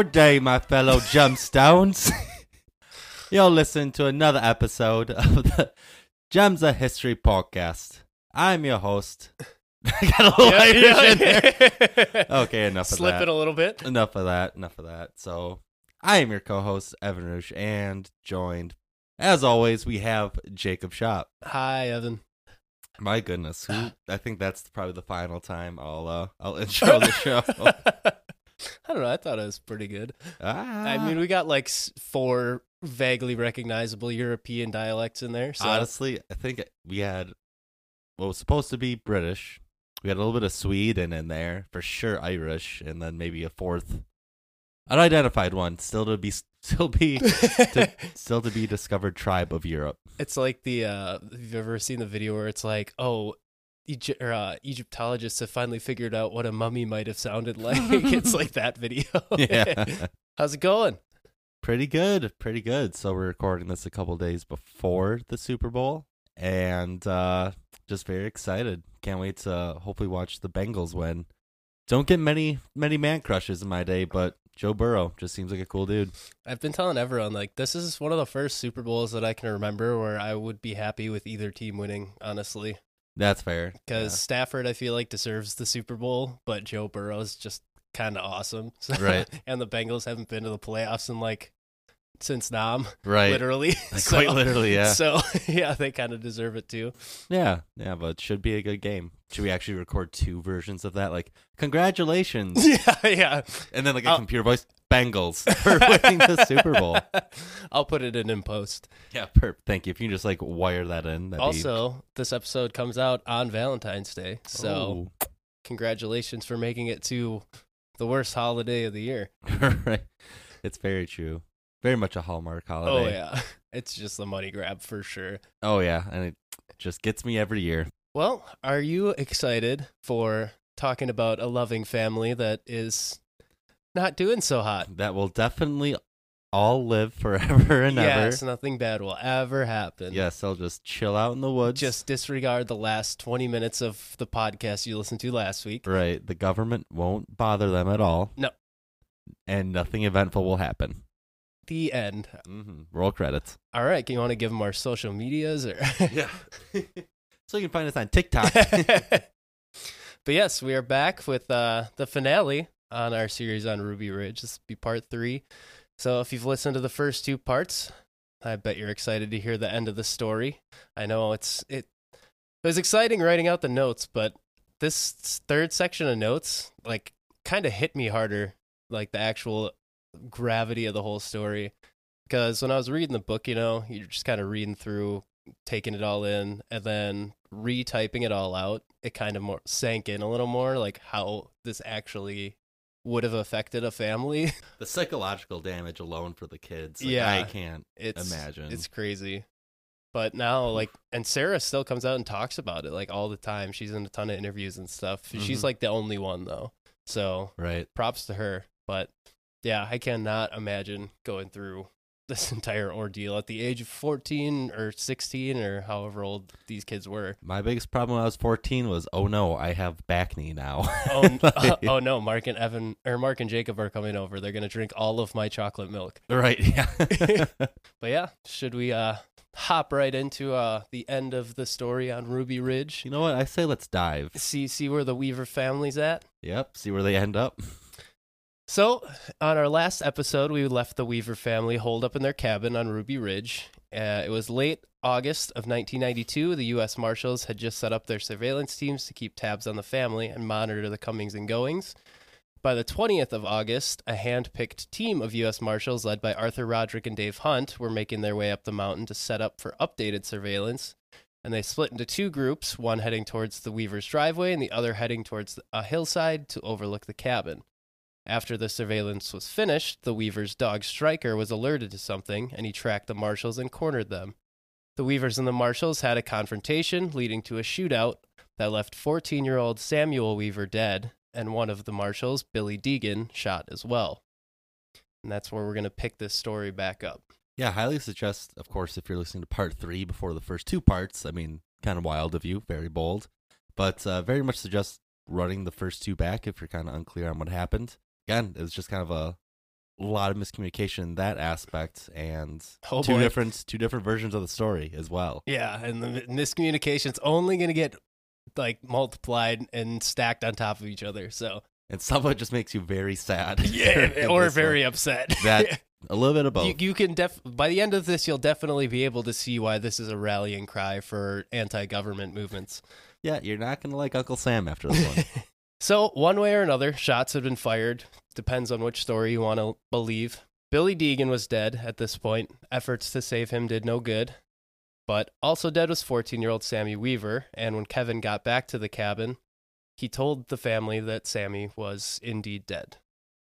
Good day, my fellow gemstones. You'll listen to another episode of the Gems of History podcast. I'm your host. I got a little Irish in there. Okay, enough Slip of that. it a little bit. enough of that. Enough of that. So, I am your co-host Evan Roosh, and joined, as always, we have Jacob Shop. Hi, Evan. My goodness, who? I think that's probably the final time I'll uh, I'll intro the show. I don't know. I thought it was pretty good. ah, I mean, we got like four vaguely recognizable European dialects in there. So honestly, I think we had what was supposed to be British. We had a little bit of Sweden in there for sure, Irish, and then maybe a fourth unidentified one, still to be still be to, still to be discovered tribe of Europe. it's like the uh have you ever seen the video where it's like, oh, Egypt, or, uh, Egyptologists have finally figured out what a mummy might have sounded like. it's like that video. yeah, How's it going? pretty good, pretty good. So we're recording this a couple days before the Super Bowl, and uh just very excited. Can't wait to hopefully watch the Bengals win. Don't get many many man crushes in my day, but Joe Burrow just seems like a cool dude. I've been telling everyone like this is one of the first Super Bowls that I can remember where I would be happy with either team winning, honestly. That's fair. Because Stafford, I feel like deserves the Super Bowl, but Joe Burrow's just kind of awesome. So- Right. and the Bengals haven't been to the playoffs in like since Nam, right. literally. Like, so, quite literally, yeah. So yeah, they kind of deserve it too. Yeah, yeah, but it should be a good game. Should we actually record two versions of that? Like, congratulations, yeah, yeah. and then like a I'll- computer voice, Bengals for winning the Super Bowl. I'll put it in in post. Yeah, perp. Thank you. If you can just like wire that in, that'd be- Also, this episode comes out on Valentine's Day, so congratulations for making it to the worst holiday of the year. right. It's very true. Very much a Hallmark holiday. Oh yeah, it's just a money grab for sure. Oh yeah, and it just gets me every year. Well, are you excited for talking about a loving family that is not doing so hot? That will definitely all live forever and ever. Yes, nothing bad will ever happen. Yes, I'll just chill out in the woods. Just disregard the last 20 minutes of the podcast you listened to last week. right. The government won't bother them at all. No. And nothing eventful will happen. The end. Mm-hmm. Roll credits. All right, Can you want to give them our social medias or Yeah. so you can find us on TikTok. but yes, we are back with uh, the finale on our series on Ruby Ridge. This will be part three. So if you've listened to the first two parts, I bet you're excited to hear the end of the story. I know it's it. It was exciting writing out the notes, but this third section of notes like kind of hit me harder, like the actual gravity of the whole story. Because when I was reading the book, you know, you're just kind of reading through, taking it all in, and then retyping it all out. It kind of more sank in a little more, like how this actually would have affected a family. the psychological damage alone for the kids. like, Yeah. I can't It's imagine. It's crazy. But now, like, and Sarah still comes out and talks about it like all the time. She's in a ton of interviews and stuff. She's Mhm. like the only one though, so right. props to her. But yeah, I cannot imagine going through this entire ordeal at the age of 14 or 16 or however old these kids were. My biggest problem when I was 14 was, oh no, I have back knee now. Oh, Like- oh no, Mark and Evan or Mark and Jacob are coming over. They're gonna drink all of my chocolate milk. Right. Yeah. But yeah, should we uh hop right into uh the end of the story on Ruby Ridge? you know what? I say let's dive. See see where the Weaver family's at. Yep. See where they end up. So, on our last episode, we left the Weaver family holed up in their cabin on Ruby Ridge. Uh, it was late August of 1992. The U.S. Marshals had just set up their surveillance teams to keep tabs on the family and monitor the comings and goings. By the 20th of August, a hand picked team of U.S. Marshals led by Arthur Roderick and Dave Hunt were making their way up the mountain to set up for updated surveillance. And they split into two groups, one heading towards the Weaver's driveway and the other heading towards a hillside to overlook the cabin. After the surveillance was finished, the Weaver's dog Striker was alerted to something, and he tracked the marshals and cornered them. The Weavers and the marshals had a confrontation, leading to a shootout that left 14 year old Samuel Weaver dead, and one of the marshals, Billy Degan, shot as well. And that's where we're going to pick this story back up. Yeah, highly suggest, of course, if you're listening to part three before the first two parts. I mean, kind of wild of you, very bold, but uh, very much suggest running the first two back if you're kind of unclear on what happened. Again, it was just kind of a lot of miscommunication in that aspect, and Oh, two different two different versions of the story as well. Yeah, and the miscommunication's only going to get like multiplied and stacked on top of each other. So And some of it just makes you very sad. yeah, or very one. upset. That- a little bit of both. you, you can def by the end of this, you'll definitely be able to see why this is a rallying cry for anti-government movements. yeah, you're not gonna like Uncle Sam after this one. So, one way or another, shots have been fired. Depends on which story you want to believe. Billy Degan was dead at this point. Efforts to save him did no good. But also dead was 14 year old Sammy Weaver. And when Kevin got back to the cabin, he told the family that Sammy was indeed dead.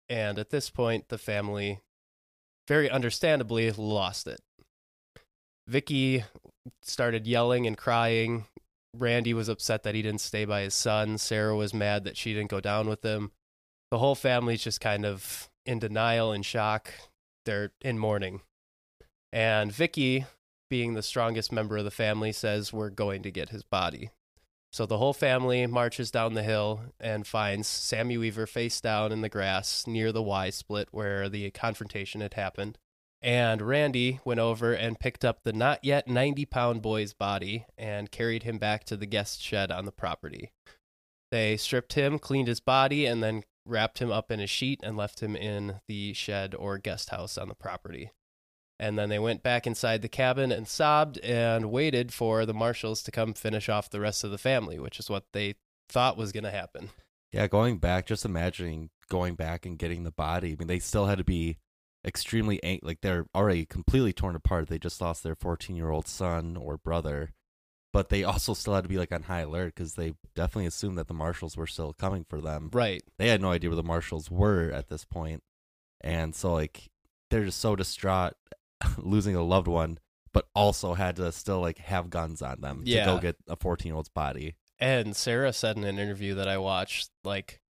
And at this point, the family, very understandably, lost it. Vicky started yelling and crying. Randy was upset that he didn't stay by his son. Sarah was mad that she didn't go down with him. The whole family's just kind of in denial and shock. They're in mourning. And Vicky, being the strongest member of the family, says we're going to get his body. So the whole family marches down the hill and finds Sammy Weaver face down in the grass near the Y split where the confrontation had happened. And Randy went over and picked up the not yet 90 pound boy's body and carried him back to the guest shed on the property. They stripped him, cleaned his body, and then wrapped him up in a sheet and left him in the shed or guest house on the property. And then they went back inside the cabin and sobbed and waited for the marshals to come finish off the rest of the family, which is what they thought was going to happen. yeah, going back, just imagining going back and getting the body. I mean, they still had to be extremely ang- like they're already completely torn apart. They just lost their 14 year old son or brother, but they also still had to be like on high alert because they definitely assumed that the marshals were still coming for them. Right. They had no idea where the marshals were at this point, and so like they're just so distraught losing a loved one, but also had to still like have guns on them Yeah. to go get a 14 year old's body. And Sarah said in an interview that I watched, like,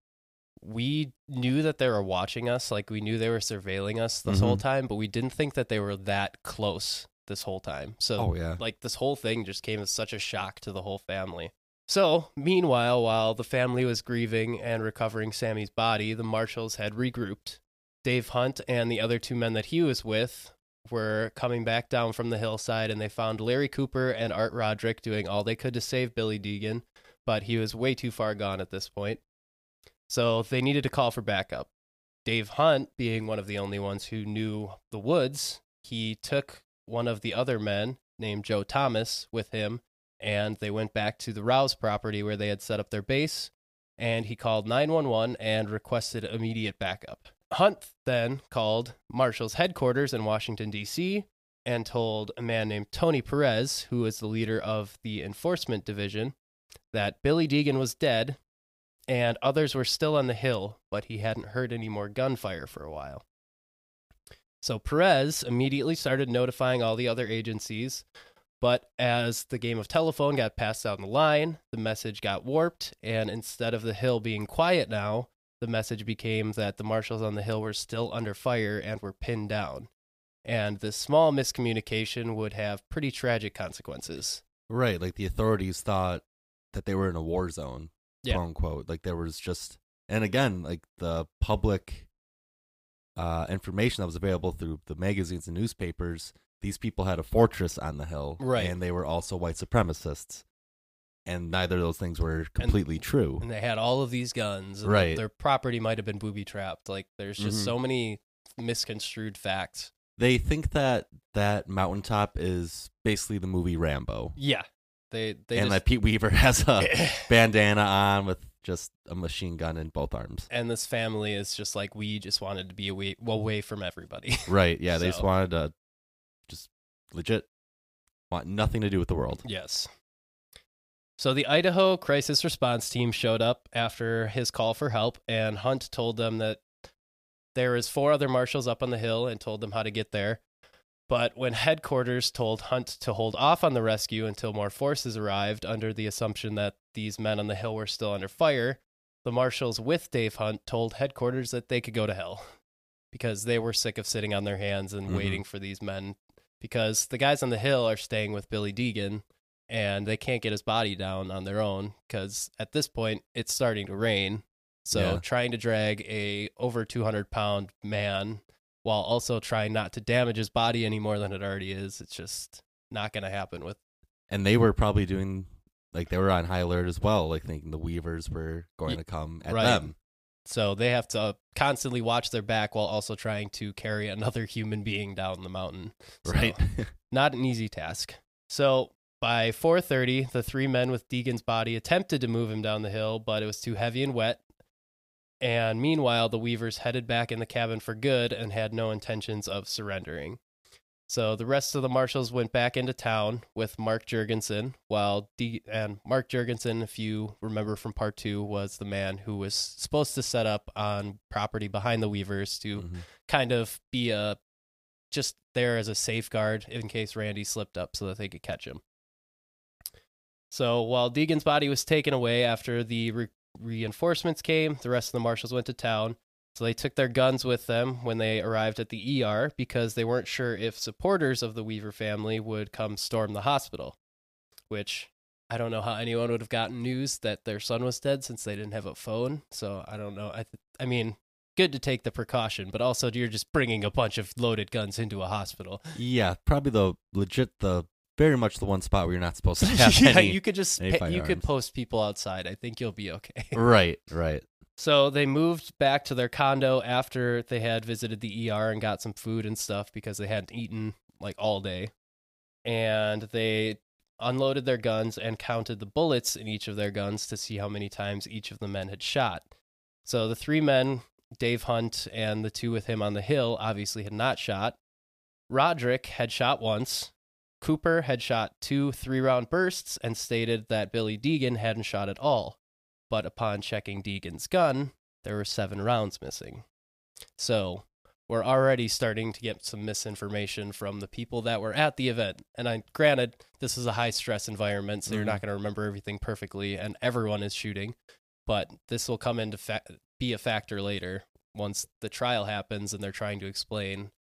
we knew that they were watching us, like, we knew they were surveilling us this whole Mhm. time, but we didn't think that they were that close this whole time. So, Oh yeah, like, this whole thing just came as such a shock to the whole family. So, meanwhile, while the family was grieving and recovering Sammy's body, the marshals had regrouped. Dave Hunt and the other two men that he was with were coming back down from the hillside and they found Larry Cooper and Art Roderick doing all they could to save Billy Degan, but he was way too far gone at this point. So they needed to call for backup. Dave Hunt, being one of the only ones who knew the woods, he took one of the other men named Joe Thomas with him and they went back to the Rouse property where they had set up their base and he called 911 and requested immediate backup. Hunt then called Marshall's headquarters in Washington, D.C., and told a man named Tony Perez, who was the leader of the enforcement division, that Billy Degan was dead and others were still on the hill, but he hadn't heard any more gunfire for a while. So Perez immediately started notifying all the other agencies, but as the game of telephone got passed down the line, the message got warped, and instead of the hill being quiet now, the message became that the marshals on the hill were still under fire and were pinned down. And this small miscommunication would have pretty tragic consequences. right. Like the authorities thought that they were in a war zone, Yeah. quote unquote. Like there was just, and again, like the public uh, information that was available through the magazines and newspapers. These people had a fortress on the hill, Right. And they were also white supremacists, and neither of those things were completely true. And they had all of these guns. And Right. Their property might have been booby trapped. Like, there's just Mhm. so many misconstrued facts. They think that that mountaintop is basically the movie Rambo, Yeah. They, they and just, that Pete Weaver has a bandana on with just a machine gun in both arms. and this family is just like, we just wanted to be away, away from everybody. Right. Yeah. They just wanted to just legit want nothing to do with the world. Yes. So the Idaho Crisis Response Team showed up after his call for help, and Hunt told them that there was four other marshals up on the hill and told them how to get there. But when headquarters told Hunt to hold off on the rescue until more forces arrived, under the assumption that these men on the hill were still under fire, the marshals with Dave Hunt told headquarters that they could go to hell because they were sick of sitting on their hands and Mhm. waiting for these men because the guys on the hill are staying with Billy Degan and they can't get his body down on their own because at this point it's starting to rain. So Yeah. trying to drag a over 200 pound man while also trying not to damage his body any more than it already is. It's just not going to happen with. And they were probably doing like they were on high alert as well, like thinking the Weavers were going to come at right. them. So they have to uh, constantly watch their back while also trying to carry another human being down the mountain. So, Right. not an easy task. So by 4:30, the three men with Degan's body attempted to move him down the hill, but it was too heavy and wet. And meanwhile, the Weavers headed back in the cabin for good and had no intentions of surrendering. So the rest of the marshals went back into town with Mark Jurgensen, while D- and Mark Jurgensen, if you remember from part two, was the man who was supposed to set up on property behind the Weavers to Mhm. kind of be a just there as a safeguard in case Randy slipped up so that they could catch him. So while Degan's body was taken away after the re- reinforcements came, the rest of the marshals went to town. So they took their guns with them when they arrived at the ER because they weren't sure if supporters of the Weaver family would come storm the hospital, which I don't know how anyone would have gotten news that their son was dead since they didn't have a phone. So I don't know. I th- I mean, good to take the precaution, but also you're just bringing a bunch of loaded guns into a hospital. Yeah, probably the legit the very much the one spot where you're not supposed to have yeah, any. you could just you could post people outside. I think you'll be okay. Right, right. So they moved back to their condo after they had visited the ER and got some food and stuff because they hadn't eaten like all day. And they unloaded their guns and counted the bullets in each of their guns to see how many times each of the men had shot. So the three men, Dave Hunt and the two with him on the hill, obviously had not shot. Roderick had shot once. Cooper had shot two three round bursts and stated that Billy Degan hadn't shot at all but upon checking Degan's gun, there were seven rounds missing. So we're already starting to get some misinformation from the people that were at the event. And I granted this is a high stress environment, so you're Mhm. not going to remember everything perfectly, and everyone is shooting. But this will come into fa- be a factor later once the trial happens and they're trying to explain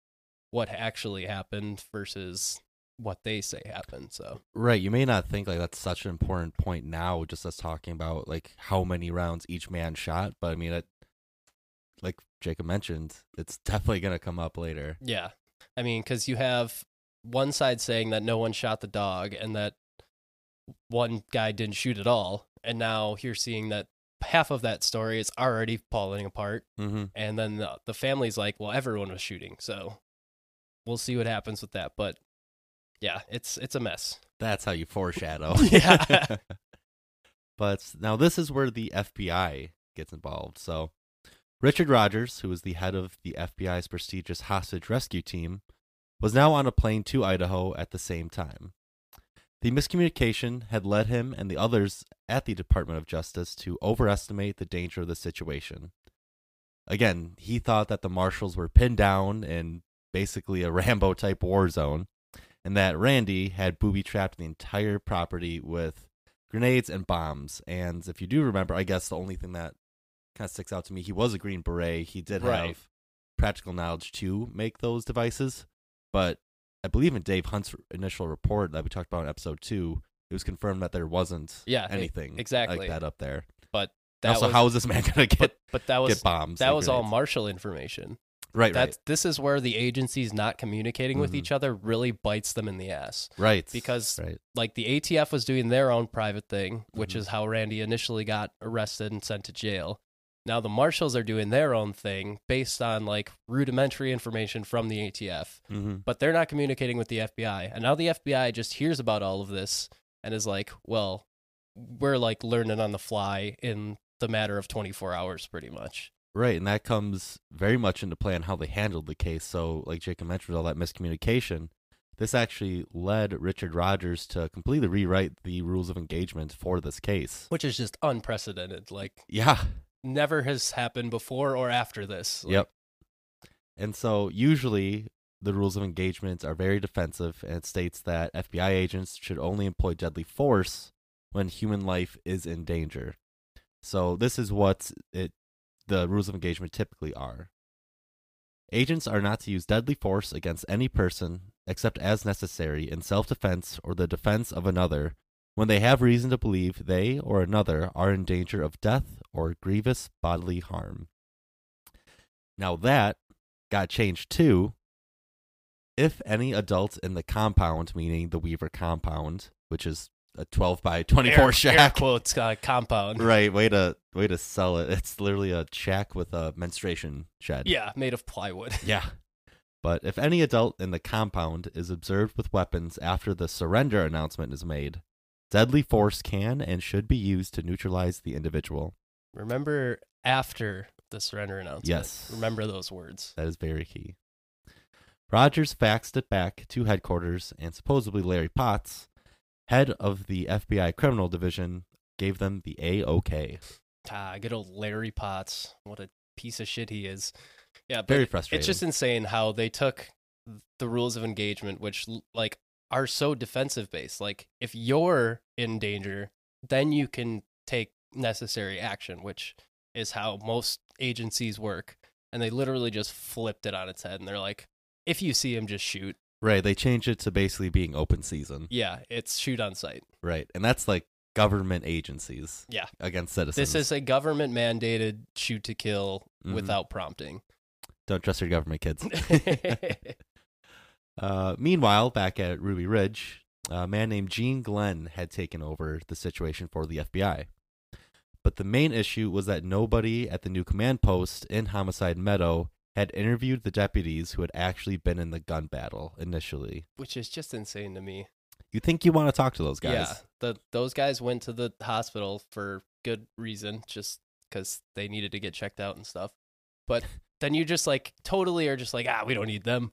what actually happened versus what they say happened. So Right. You may not think like that's such an important point now, just us talking about like how many rounds each man shot, but I mean it like Jacob mentioned, it's definitely gonna come up later. Yeah. I mean, because you have one side saying that no one shot the dog and that one guy didn't shoot at all. And now you're seeing that half of that story is already falling apart. Mm-hmm. And then the, the family's like, well, everyone was shooting. So we'll see what happens with that. But yeah, it's it's a mess. That's how you foreshadow. Yeah. but now this is where the FBI gets involved. So Richard Rogers, who was the head of the FBI's prestigious hostage rescue team, was now on a plane to Idaho at the same time. The miscommunication had led him and the others at the Department of Justice to overestimate the danger of the situation. Again, he thought that the marshals were pinned down in basically a Rambo type war zone, and that Randy had booby trapped the entire property with grenades and bombs. And if you do remember, I guess the only thing that kind of sticks out to me, he was a Green Beret. He did Right. have practical knowledge to make those devices, but I believe in Dave Hunt's initial report that we talked about in episode two, it was confirmed that there wasn't Yeah, anything exactly. like that up there. But that also, was, how is this man gonna get but, but that was get bombs? that was all grenades? Marshall information. Right, That's this is where the agencies not communicating with Mhm. each other really bites them in the ass. right, right, because- right, like the ATF was doing their own private thing, which Mhm. is how Randy initially got arrested and sent to jail. Now the marshals are doing their own thing based on like rudimentary information from the ATF, mm-hmm. but they're not communicating with the FBI. And now the FBI just hears about all of this and is like, well, we're like learning on the fly in the matter of 24 hours pretty much. Right, and that comes very much into play on how they handled the case. So, like Jacob mentioned, all that miscommunication, this actually led Richard Rogers to completely rewrite the rules of engagement for this case. Which is just unprecedented. Like Yeah, never has happened before or after this. Like, yep. And so, usually, the rules of engagement are very defensive, and it states that FBI agents should only employ deadly force when human life is in danger. So, this is what it the rules of engagement typically are. Agents are not to use deadly force against any person except as necessary in self defense or the defense of another when they have reason to believe they or another are in danger of death or grievous bodily harm. Now, that got changed to if any adult in the compound, meaning the Weaver compound, which is a 12 by 24 air, Air shack. quotes uh, compound. Right, way to way to sell it. It's literally a shack with a menstruation shed. Yeah, made of plywood. Yeah. But if any adult in the compound is observed with weapons after the surrender announcement is made, deadly force can and should be used to neutralize the individual. Remember after the surrender announcement. Yes. Remember those words. That is very key. Rogers faxed it back to headquarters, and supposedly Larry Potts, head of the FBI criminal division, gave them the A OK. Ah, good old Larry Potts. What a piece of shit he is. Yeah, but Very frustrating. it's just insane how they took the rules of engagement, which like are so defensive based. Like if you're in danger, then you can take necessary action, which is how most agencies work. And they literally just flipped it on its head, and they're like, if you see him, just shoot. Right. They changed it to basically being open season. Yeah, it's shoot on sight. Right. And that's like government agencies Yeah. against citizens. This is a government mandated shoot to kill Mhm. without prompting. Don't trust your government, kids. Uh, meanwhile, back at Ruby Ridge, a man named Gene Glenn had taken over the situation for the FBI. But the main issue was that nobody at the new command post in Homicide Meadow had interviewed the deputies who had actually been in the gun battle initially. Which is just insane to me. You think you want to talk to those guys? Yeah, the those guys went to the hospital for good reason, just because they needed to get checked out and stuff. But then you just like totally are just like, ah, we don't need them.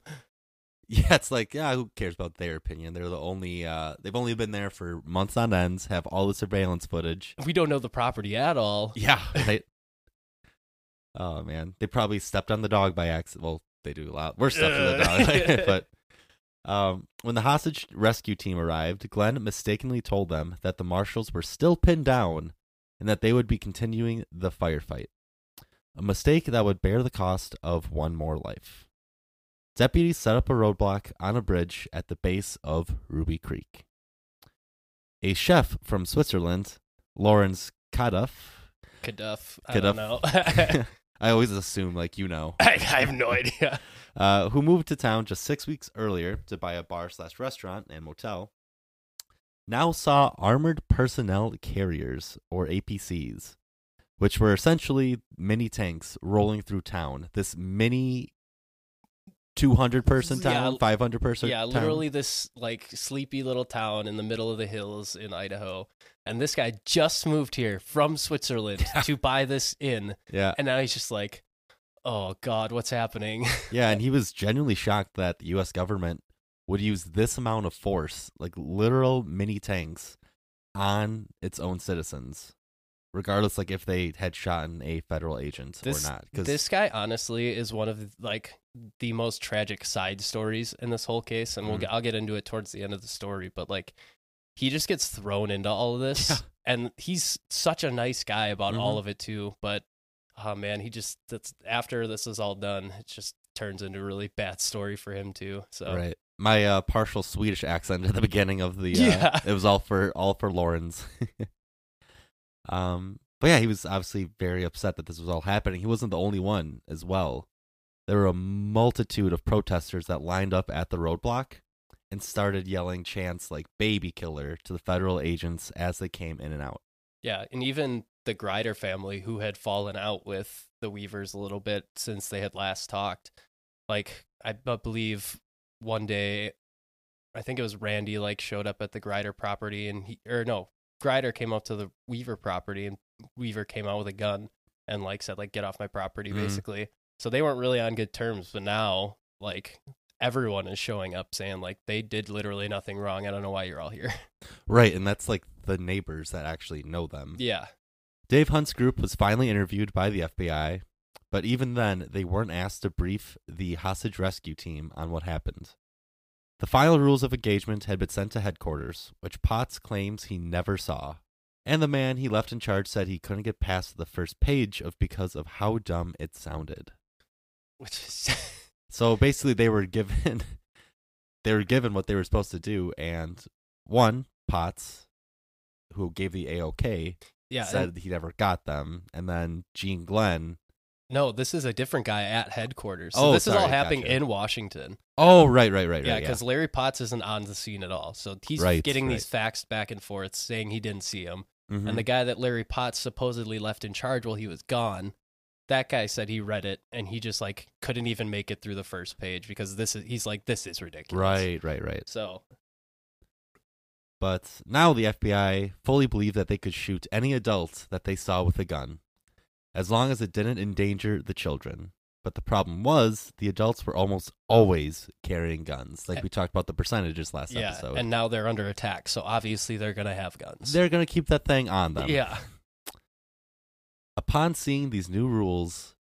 Yeah, it's like, yeah, who cares about their opinion? They're the only, uh, they've only been there for months on ends, have all the surveillance footage. We don't know the property at all. Yeah, right. Oh man, they probably stepped on the dog by accident. Well, they do a lot worse stuff to the dog. but um, when the hostage rescue team arrived, Glenn mistakenly told them that the marshals were still pinned down and that they would be continuing the firefight. A mistake that would bear the cost of one more life. Deputies set up a roadblock on a bridge at the base of Ruby Creek. A chef from Switzerland, Lawrence Kaduff, Kaduff. I Kaduff. I always assume like you know, I, I have no idea. uh, who moved to town just six weeks earlier to buy a bar slash restaurant and motel, now saw armored personnel carriers or APCs, which were essentially mini tanks rolling through town. This mini. 200 person Yeah, town, 500 person yeah, town. literally this like sleepy little town in the middle of the hills in Idaho. And this guy just moved here from Switzerland to buy this inn. Yeah. And now he's just like, oh God, what's happening? Yeah, and he was genuinely shocked that the U.S. government would use this amount of force, like literal mini tanks, on its own citizens, regardless, like if they had shot a federal agent This- or not. Because this guy honestly is one of like the most tragic side stories in this whole case and we'll get, I'll get into it towards the end of the story but like he just gets thrown into all of this Yeah. and he's such a nice guy about all Mhm. of it too but oh man he just that's after this is all done it just turns into a really bad story for him too so right, my uh, partial Swedish accent at the beginning of the uh, Yeah. it was all for all for Lawrence. um, but yeah, he was obviously very upset that this was all happening. He wasn't the only one as well. There were a multitude of protesters that lined up at the roadblock and started yelling chants like "baby killer" to the federal agents as they came in and out. Yeah, and even the Grider family, who had fallen out with the Weavers a little bit since they had last talked, like I believe one day, I think it was Randy, like showed up at the Grider property, and he or no, Grider came up to the Weaver property, and Weaver came out with a gun and like said like get off my property, Mhm. basically. So they weren't really on good terms, but now like everyone is showing up saying like they did literally nothing wrong. I don't know why you're all here. Right, and that's like the neighbors that actually know them. yeah. Dave Hunt's group was finally interviewed by the FBI, but even then, they weren't asked to brief the hostage rescue team on what happened. The final rules of engagement had been sent to headquarters, which Potts claims he never saw. And the man he left in charge said he couldn't get past the first page of because of how dumb it sounded. Which is So basically, they were given they were given what they were supposed to do, and one Potts, who gave the AOK, yeah. and- said he never got them, and then Gene Glenn No, this is a different guy at headquarters. So Oh, this is all happening gotcha. in Washington. Oh, right, right, right, yeah, right. because Larry Potts isn't on the scene at all. So he's Right, getting right. these facts back and forth, saying he didn't see him. Mhm. And the guy that Larry Potts supposedly left in charge while he was gone, that guy said he read it and he just like couldn't even make it through the first page because this is he's like this is ridiculous. right, right, right. So But now the FBI fully believed that they could shoot any adult that they saw with a gun, as long as it didn't endanger the children. But the problem was the adults were almost always carrying guns, like we talked about the percentages last yeah, episode. and now they're under attack. So obviously they're gonna have guns. they're gonna keep that thing on them. yeah, Upon seeing these new rules,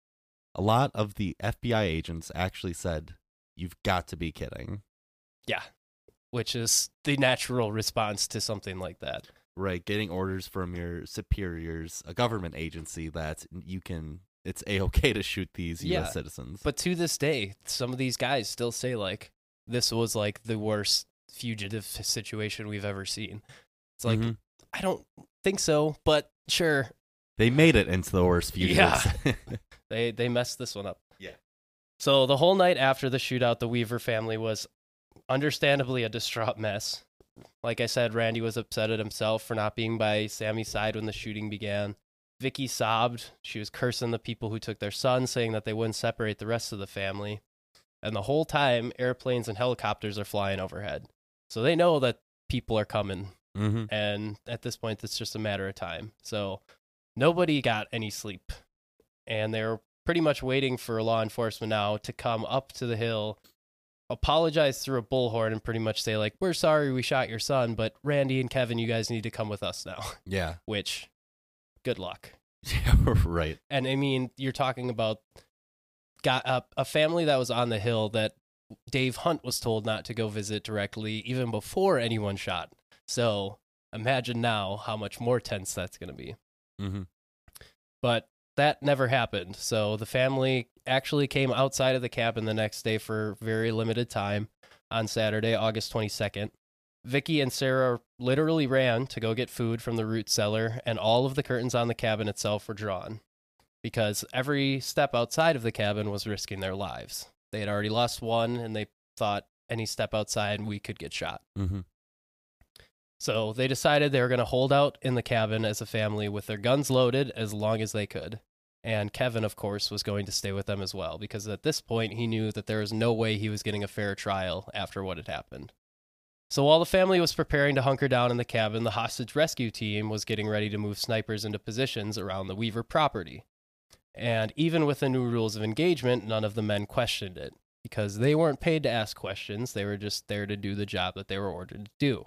a lot of the FBI agents actually said, "You've got to be kidding." yeah, which is the natural response to something like that. Right, getting orders from your superiors, a government agency that you can it's a okay to shoot these U.S. Yeah, citizens. But to this day, some of these guys still say like this was like the worst fugitive situation we've ever seen. It's like Mhm. I don't think so, but sure. They made it into the worst fugitives. They they messed this one up. Yeah. So the whole night after the shootout, the Weaver family was understandably a distraught mess. Like I said, Randy was upset at himself for not being by Sammy's side when the shooting began. Vicky sobbed. She was cursing the people who took their son, saying that they wouldn't separate the rest of the family. And the whole time, airplanes and helicopters are flying overhead. So they know that people are coming hmm and at this point it's just a matter of time so nobody got any sleep. And they're pretty much waiting for law enforcement now to come up to the hill apologize through a bullhorn and pretty much say like we're sorry we shot your son but randy and kevin you guys need to come with us now. Yeah. which good luck. Yeah, right. and i mean you're talking about got a, a family that was on the hill that dave hunt was told not to go visit directly even before anyone shot. So imagine now how much more tense that's going to be hmm but that never happened. So the family actually came outside of the cabin the next day for very limited time on saturday august 22nd vicky and sarah literally ran to go get food from the root cellar and all of the curtains on the cabin itself were drawn because every step outside of the cabin was risking their lives. They had already lost one and they thought any step outside we could get shot. Hmm so they decided they were going to hold out in the cabin as a family with their guns loaded as long as they could. And Kevin, of course, was going to stay with them as well because at this point he knew that there was no way he was getting a fair trial after what had happened. So while the family was preparing to hunker down in the cabin, the hostage rescue team was getting ready to move snipers into positions around the Weaver property. And even with the new rules of engagement, none of the men questioned it because they weren't paid to ask questions. They were just there to do the job that they were ordered to do.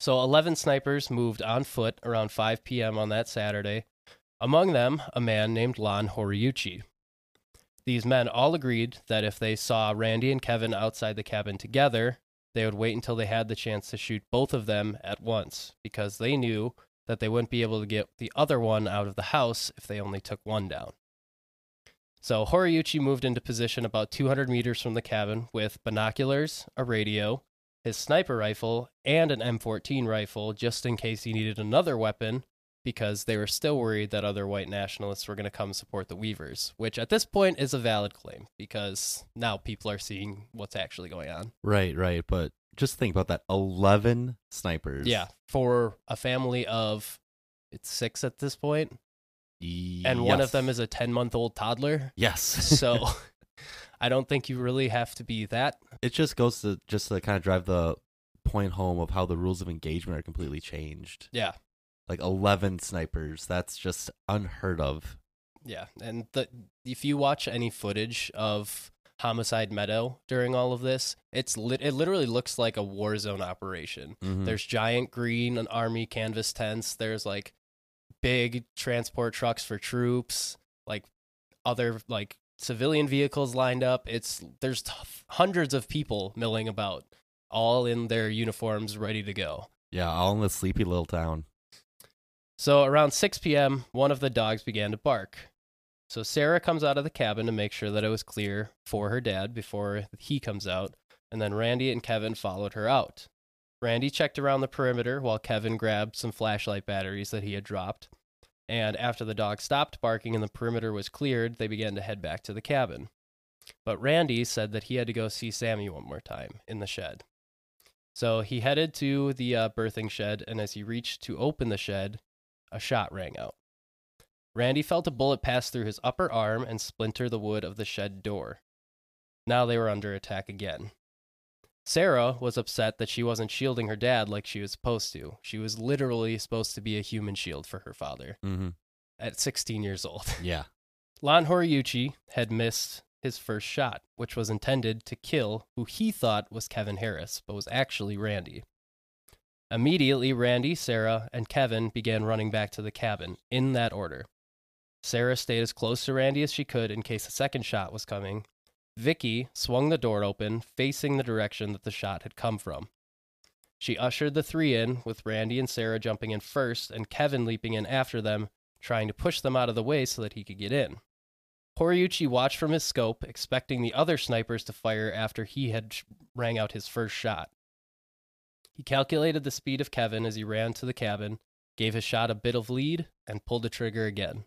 So 11 snipers moved on foot around 5 p.m. on that Saturday, among them a man named Lon Horiuchi. These men all agreed that if they saw Randy and Kevin outside the cabin together, they would wait until they had the chance to shoot both of them at once because they knew that they wouldn't be able to get the other one out of the house if they only took one down. So Horiuchi moved into position about 200 meters from the cabin with binoculars, a radio, his sniper rifle, and an M14 rifle just in case he needed another weapon because they were still worried that other white nationalists were going to come support the Weavers, which at this point is a valid claim because now people are seeing what's actually going on. Right, right. But just think about that: eleven snipers. Yeah, for a family of it's six at this point, and one of them is a 10 month old toddler. yes. So I don't think you really have to be that. it just goes to just to kind of drive the point home of how the rules of engagement are completely changed. Yeah. Like eleven snipers. That's just unheard of. Yeah, and the if you watch any footage of Homicide Meadow during all of this, it's lit, it literally looks like a war zone operation. Mhm. There's giant green and army canvas tents. There's like big transport trucks for troops, like other like civilian vehicles lined up. It's there's t- hundreds of people milling about, all in their uniforms, ready to go. yeah, all in the sleepy little town. So around 6 p.m., one of the dogs began to bark. So Sarah comes out of the cabin to make sure that it was clear for her dad before he comes out, and then Randy and Kevin followed her out. Randy checked around the perimeter while Kevin grabbed some flashlight batteries that he had dropped. And after the dog stopped barking and the perimeter was cleared, they began to head back to the cabin. But Randy said that he had to go see Sammy one more time in the shed. So he headed to the uh, birthing shed, and as he reached to open the shed, a shot rang out. Randy felt a bullet pass through his upper arm and splinter the wood of the shed door. Now they were under attack again. Sarah was upset that she wasn't shielding her dad like she was supposed to. She was literally supposed to be a human shield for her father Mm-hmm. at 16 years old. Yeah. Lon Horiuchi had missed his first shot, which was intended to kill who he thought was Kevin Harris, but was actually Randy. Immediately, Randy, Sarah, and Kevin began running back to the cabin, in that order. Sarah stayed as close to Randy as she could in case a second shot was coming. Vicky swung the door open, facing the direction that the shot had come from. She ushered the three in, with Randy and Sarah jumping in first and Kevin leaping in after them, trying to push them out of the way so that he could get in. Horiuchi watched from his scope, expecting the other snipers to fire after he had rang out his first shot. He calculated the speed of Kevin as he ran to the cabin, gave his shot a bit of lead, and pulled the trigger again.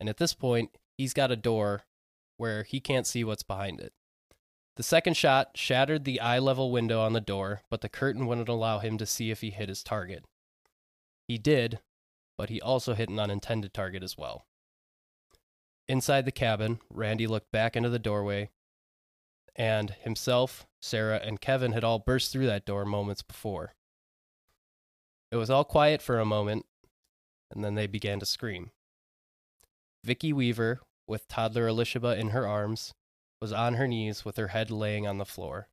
And at this point, he's got a door where he can't see what's behind it. The second shot shattered the eye level window on the door, but the curtain wouldn't allow him to see if he hit his target. He did, but he also hit an unintended target as well. Inside the cabin, Randy looked back into the doorway, and himself, Sarah, and Kevin had all burst through that door moments before. It was all quiet for a moment, and then they began to scream. Vicky Weaver, with toddler Elishaba in her arms, was on her knees with her head laying on the floor.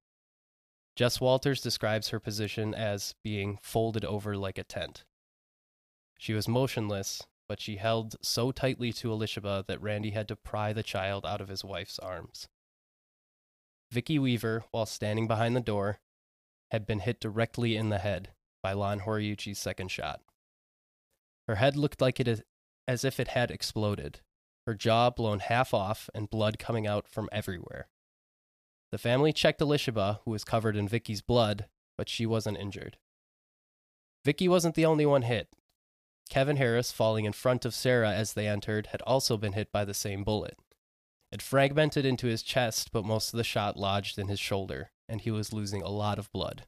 Jess Walters describes her position as being folded over like a tent. She was motionless, but she held so tightly to Elishaba that Randy had to pry the child out of his wife's arms. Vicky Weaver, while standing behind the door, had been hit directly in the head by Lon Horiuchi's second shot. Her head looked like it as if it had exploded, her jaw blown half off and blood coming out from everywhere. The family checked Elishaba, who was covered in Vicky's blood, but she wasn't injured. Vicky wasn't the only one hit. Kevin Harris, falling in front of Sarah as they entered, had also been hit by the same bullet. It fragmented into his chest, but most of the shot lodged in his shoulder, and he was losing a lot of blood.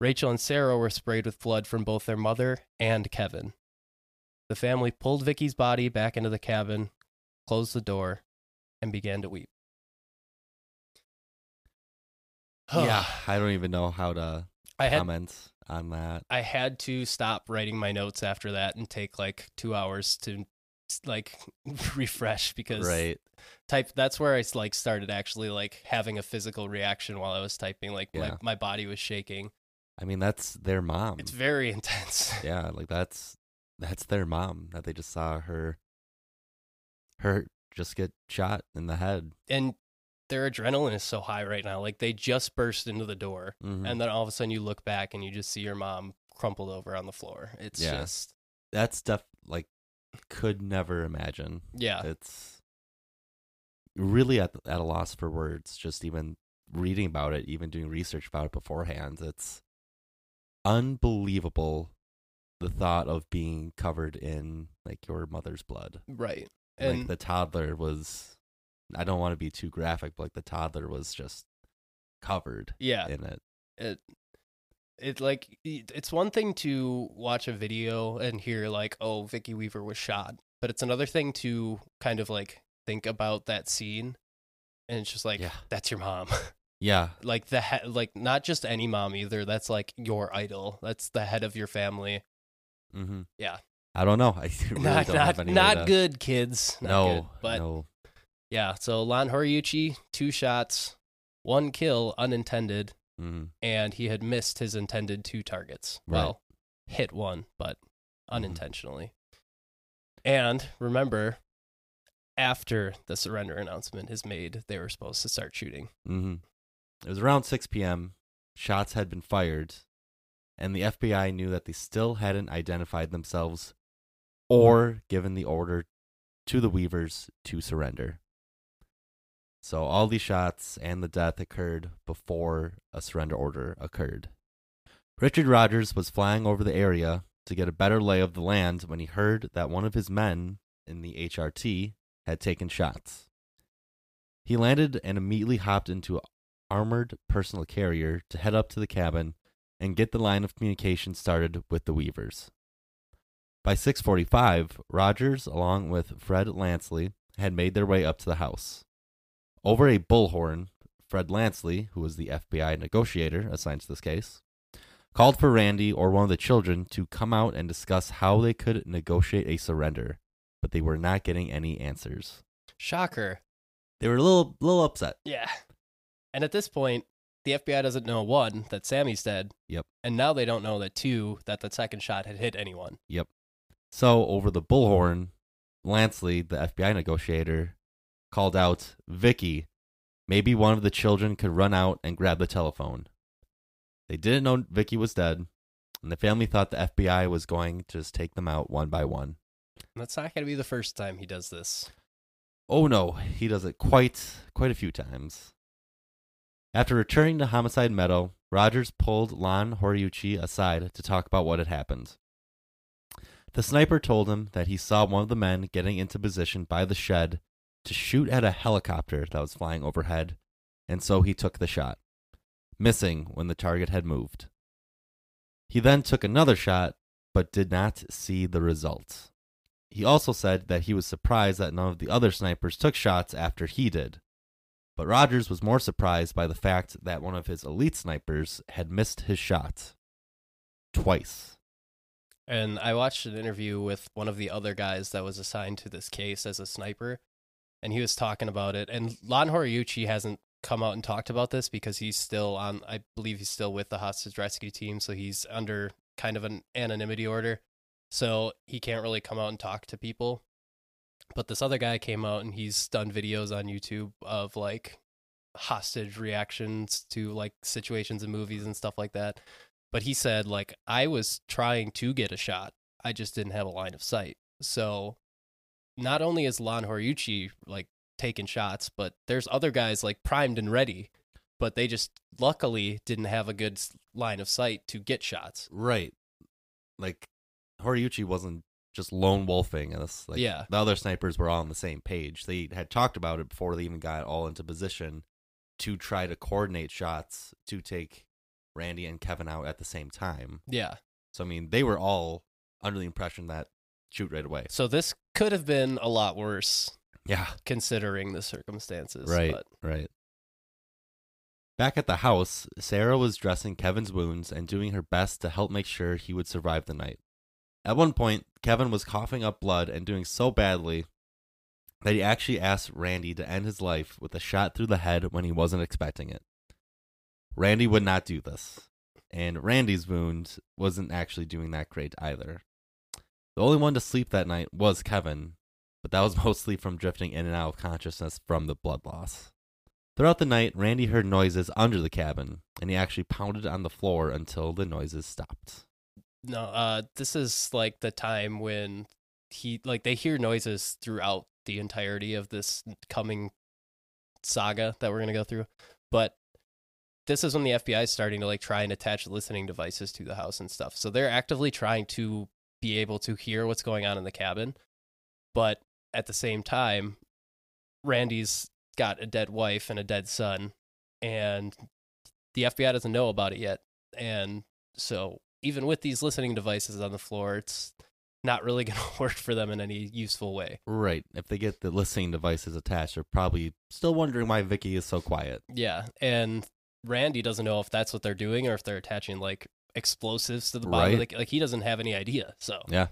Rachel and Sarah were sprayed with blood from both their mother and Kevin. The family pulled Vicky's body back into the cabin, closed the door, and began to weep. yeah. I don't even know how to I had comment on that. I had to stop writing my notes after that and take like two hours to like refresh because Right. type that's where I like started actually like having a physical reaction while I was typing like Yeah. my, my body was shaking. I mean, that's their mom. It's very intense. yeah, like that's that's their mom that they just saw her her just get shot in the head. and their adrenaline is so high right now. Like they just burst into the door Mhm. and then all of a sudden you look back and you just see your mom crumpled over on the floor. It's Yeah. just that stuff like could never imagine. yeah. It's really at at a loss for words. Just even reading about it, even doing research about it beforehand. It's unbelievable the thought of being covered in like your mother's blood. Right. like And the toddler was I don't want to be too graphic, but like the toddler was just covered yeah. in it. it it like it's one thing to watch a video and hear like oh Vicky Weaver was shot but it's another thing to kind of like think about that scene and it's just like Yeah. that's your mom Yeah. like the he- like not just any mom either that's like your idol that's the head of your family Mm-hmm. Yeah. I don't know. I really not don't have not any not to- good kids not no, good. but no. yeah so Lon Horiuchi two shots one kill unintended Mm-hmm. and he had missed his intended two targets. Right. Well, hit one, but unintentionally. And remember, after the surrender announcement is made, they were supposed to start shooting. Mm-hmm. It was around 6 p.m. Shots had been fired, and the FBI knew that they still hadn't identified themselves hmm. or given the order to the Weavers to surrender. So all these shots and the death occurred before a surrender order occurred. Richard Rogers was flying over the area to get a better lay of the land when he heard that one of his men in the HRT had taken shots. He landed and immediately hopped into an armored personal carrier to head up to the cabin and get the line of communication started with the Weavers. By 6:45, Rogers along with Fred Lanceley had made their way up to the house. Over a bullhorn, Fred Lanceley, who was the FBI negotiator assigned to this case, called for Randy or one of the children to come out and discuss how they could negotiate a surrender, but they were not getting any answers. Shocker. They were a little little upset. Yeah. And at this point, the FBI doesn't know one that Sammy's dead. Yep. And now they don't know that two that the second shot had hit anyone. Yep. So over the bullhorn, Lanceley, the FBI negotiator, called out, "Vicky, maybe one of the children could run out and grab the telephone." They didn't know Vicky was dead, and the family thought the FBI was going to just take them out one by one. That's not going to be the first time he does this. Oh no, he does it quite quite a few times. After returning to Homicide Meadow, Rogers pulled Lon Horiuchi aside to talk about what had happened. The sniper told him that he saw one of the men getting into position by the shed to shoot at a helicopter that was flying overhead, and so he took the shot, missing when the target had moved. He then took another shot, but did not see the result. He also said that he was surprised that none of the other snipers took shots after he did. But Rogers was more surprised by the fact that one of his elite snipers had missed his shot. Twice. And I watched an interview with one of the other guys that was assigned to this case as a sniper, and he was talking about it. And Lon Horiuchi hasn't come out and talked about this because he's still on, I believe he's still with the hostage rescue team, so he's under kind of an anonymity order. So he can't really come out and talk to people. But this other guy came out and he's done videos on YouTube of like hostage reactions to like situations in movies and stuff like that. But he said like I was trying to get a shot. I just didn't have a line of sight. So not only is Lon Horiuchi like taking shots, but there's other guys like primed and ready, but they just luckily didn't have a good line of sight to get shots. Right. Like Horiuchi wasn't just lone wolfing and this. Like Yeah. the other snipers were all on the same page. They had talked about it before they even got all into position to try to coordinate shots to take Randy and Kevin out at the same time. Yeah. So I mean, they were all under the impression that shoot right away. So this could have been a lot worse Yeah. considering the circumstances. Right. But Right. Back at the house, Sarah was dressing Kevin's wounds and doing her best to help make sure he would survive the night. At one point, Kevin was coughing up blood and doing so badly that he actually asked Randy to end his life with a shot through the head when he wasn't expecting it. Randy would not do this, and Randy's wound wasn't actually doing that great either. The only one to sleep that night was Kevin, but that was mostly from drifting in and out of consciousness from the blood loss. Throughout the night, Randy heard noises under the cabin, and he actually pounded on the floor until the noises stopped. No, uh, this is like the time when he like they hear noises throughout the entirety of this coming saga that we're gonna go through, but this is when the FBI is starting to like try and attach listening devices to the house and stuff. So they're actively trying to be able to hear what's going on in the cabin, but at the same time, Randy's got a dead wife and a dead son, and the FBI doesn't know about it yet. And so, even with these listening devices on the floor, it's not really going to work for them in any useful way. Right. If they get the listening devices attached, they're probably still wondering why Vicky is so quiet. Yeah. And Randy doesn't know if that's what they're doing or if they're attaching like explosives to the body. Right. Like, like he doesn't have any idea. So, Yeah.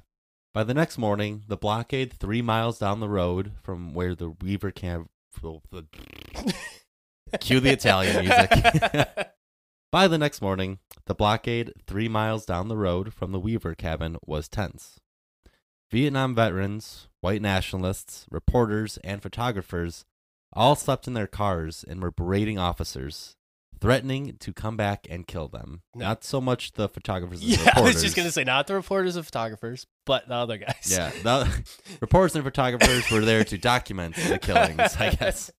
By the next morning, the blockade three miles down the road from where the Weaver camp. Cue the Italian music. By the next morning, the blockade three miles down the road from the Weaver cabin was tense. Vietnam veterans, white nationalists, reporters, and photographers all slept in their cars and were berating officers, threatening to come back and kill them. No. Not so much the photographers and yeah, I was just going to say not the reporters and photographers, but the other guys. Yeah, the reporters and photographers were there to document the killings, I guess.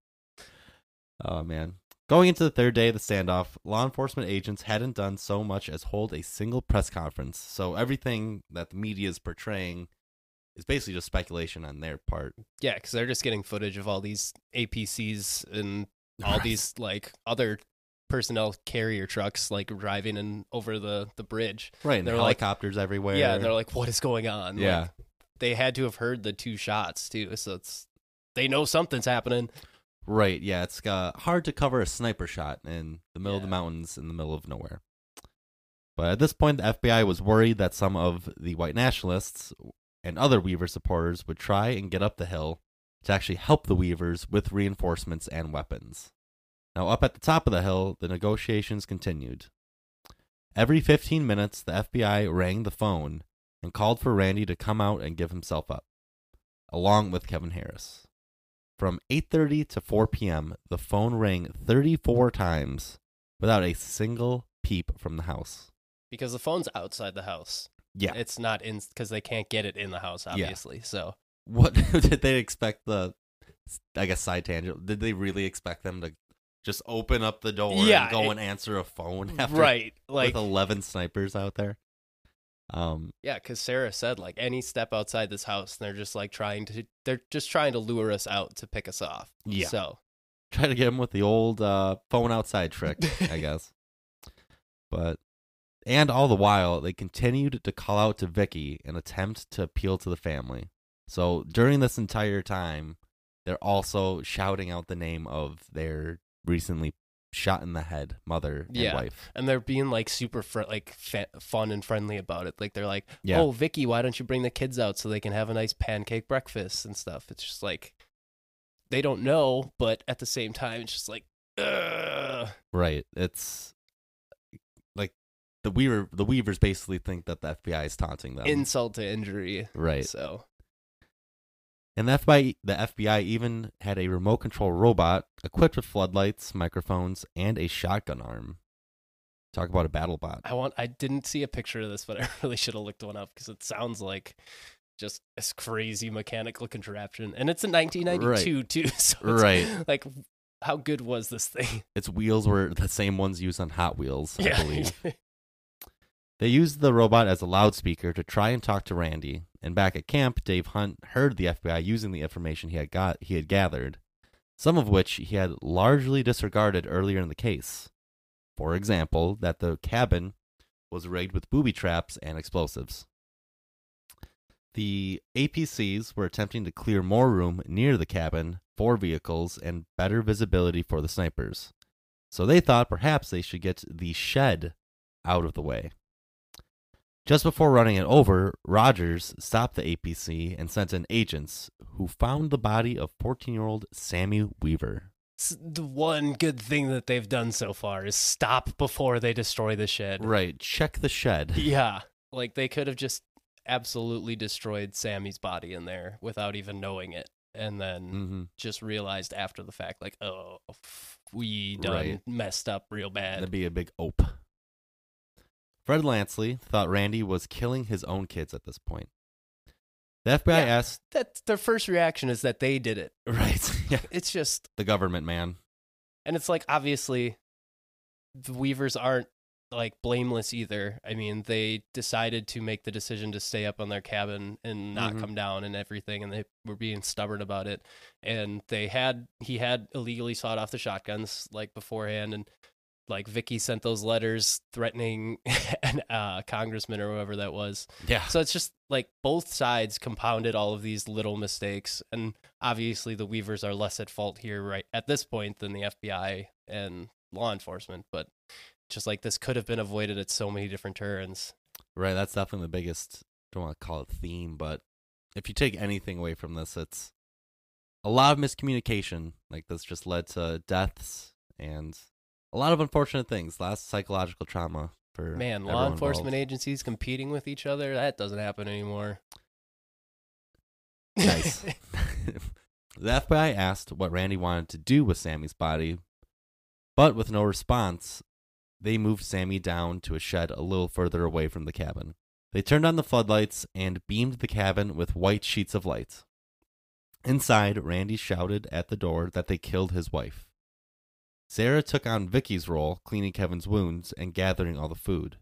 Oh man. Going into the third day of the standoff, law enforcement agents hadn't done so much as hold a single press conference. So everything that the media is portraying is basically just speculation on their part. Yeah, because they're just getting footage of all these APCs and all these like other personnel carrier trucks like driving in over the the bridge. Right, and They're like- helicopters everywhere. Yeah, they're like, "What is going on?" Like, yeah, they had to have heard the two shots too, so it's they know something's happening. Right. Yeah, it's uh, hard to cover a sniper shot in the middle of the Yeah. mountains in the middle of nowhere. But at this point, the FBI was worried that some of the white nationalists and other Weaver supporters would try and get up the hill to actually help the Weavers with reinforcements and weapons. Now, up at the top of the hill, the negotiations continued. Every 15 minutes, the FBI rang the phone and called for Randy to come out and give himself up, along with Kevin Harris. From 8:30 to 4 p.m., the phone rang 34 times without a single peep from the house. because the phone's outside the house. Yeah. It's not in because they can't get it in the house, Yeah. obviously. So What did they expect the I guess side tangent. Did they really expect them to just open up the door Yeah, and go it- and answer a phone after right, like with 11 snipers out there? Um yeah, because Sarah said like any step outside this house, they're just like trying to they're just trying to lure us out to pick us off. Yeah. So try to get him with the old uh, phone outside trick, I guess. But and all the while, they continued to call out to Vicky and attempt to appeal to the family. So during this entire time, they're also shouting out the name of their recently shot in the head mother and Yeah. wife. and they're being like super fr- like fa- fun and friendly about it. Like they're like, Yeah. "Oh, Vicky, why don't you bring the kids out so they can have a nice pancake breakfast and stuff?" It's just like they don't know, but at the same time, it's just like, Ugh. Right. It's like the Weaver the Weavers basically think that the FBI is taunting them. insult to injury. right. So And the FBI, the FBI even had a remote control robot equipped with floodlights, microphones, and a shotgun arm. Talk about a battle bot. I want. I didn't see a picture of this, but I really should have looked one up because it sounds like just this crazy mechanical contraption, and it's in 1992 too. So it's Right. like, how good was this thing? Its wheels were the same ones used on Hot Wheels, I yeah. believe. They used the robot as a loudspeaker to try and talk to Randy. And back at camp, Dave Hunt heard the FBI using the information he had got he had gathered, some of which he had largely disregarded earlier in the case. For example, that the cabin was rigged with booby traps and explosives. The APCs were attempting to clear more room near the cabin for vehicles and better visibility for the snipers. So they thought perhaps they should get the shed out of the way. Just before running it over, Rogers stopped the APC and sent in agents who found the body of 14 year old Sammy Weaver. It's the one good thing that they've done so far is stop before they destroy the shed. Right, check the shed. Yeah, like they could have just absolutely destroyed Sammy's body in there without even knowing it, and then hmm just realized after the fact, like, oh, we done Right. messed up real bad. That'd be a big ope. Fred Lanceley thought Randy was killing his own kids at this point. The FBI Yeah. asked, that their first reaction is that they did it. right, yeah, It's just, the government man. and it's like obviously, the Weavers aren't like blameless either. I mean, they decided to make the decision to stay up on their cabin and not Mhm. come down and everything, and they were being stubborn about it. And they had he had illegally sawed off the shotguns like beforehand, and like Vicky sent those letters threatening an uh, congressman or whoever that was. Yeah. So it's just like both sides compounded all of these little mistakes, and obviously the Weavers are less at fault here right at this point than the FBI and law enforcement. But just like this could have been avoided at so many different turns. Right, that's definitely the biggest. Don't want to call it theme, but if you take anything away from this, it's a lot of miscommunication. Like this just led to deaths and a lot of unfortunate things. Last psychological trauma for Man, law enforcement involved. agencies competing with each other, that doesn't happen anymore. Nice. the FBI asked what Randy wanted to do with Sammy's body, but with no response, they moved Sammy down to a shed a little further away from the cabin. They turned on the floodlights and beamed the cabin with white sheets of light. Inside, Randy shouted at the door that they killed his wife. Sarah took on Vicky's role, cleaning Kevin's wounds and gathering all the food.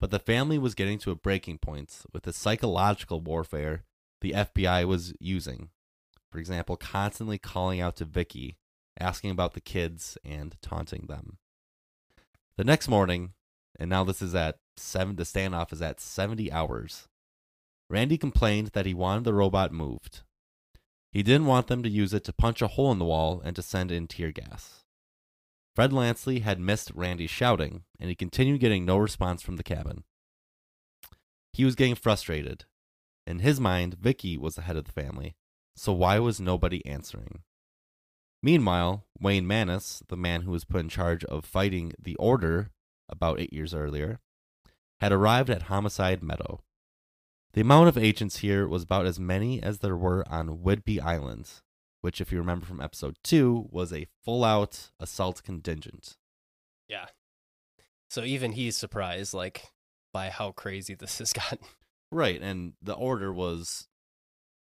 But the family was getting to a breaking point with the psychological warfare the FBI was using. For example, constantly calling out to Vicky, asking about the kids and taunting them. The next morning, and now this is at seven the standoff is at 70 hours. Randy complained that he wanted the robot moved. He didn't want them to use it to punch a hole in the wall and to send in tear gas. Fred Lanceley had missed Randy's shouting, and he continued getting no response from the cabin. He was getting frustrated. In his mind, Vicky was the head of the family, so why was nobody answering? Meanwhile, Wayne Manis, the man who was put in charge of fighting the Order about eight years earlier, had arrived at Homicide Meadow. The amount of agents here was about as many as there were on Whidbey Island, which, if you remember from episode two, was a full out assault contingent. Yeah. So even he's surprised, like, by how crazy this has gotten. Right, and the Order was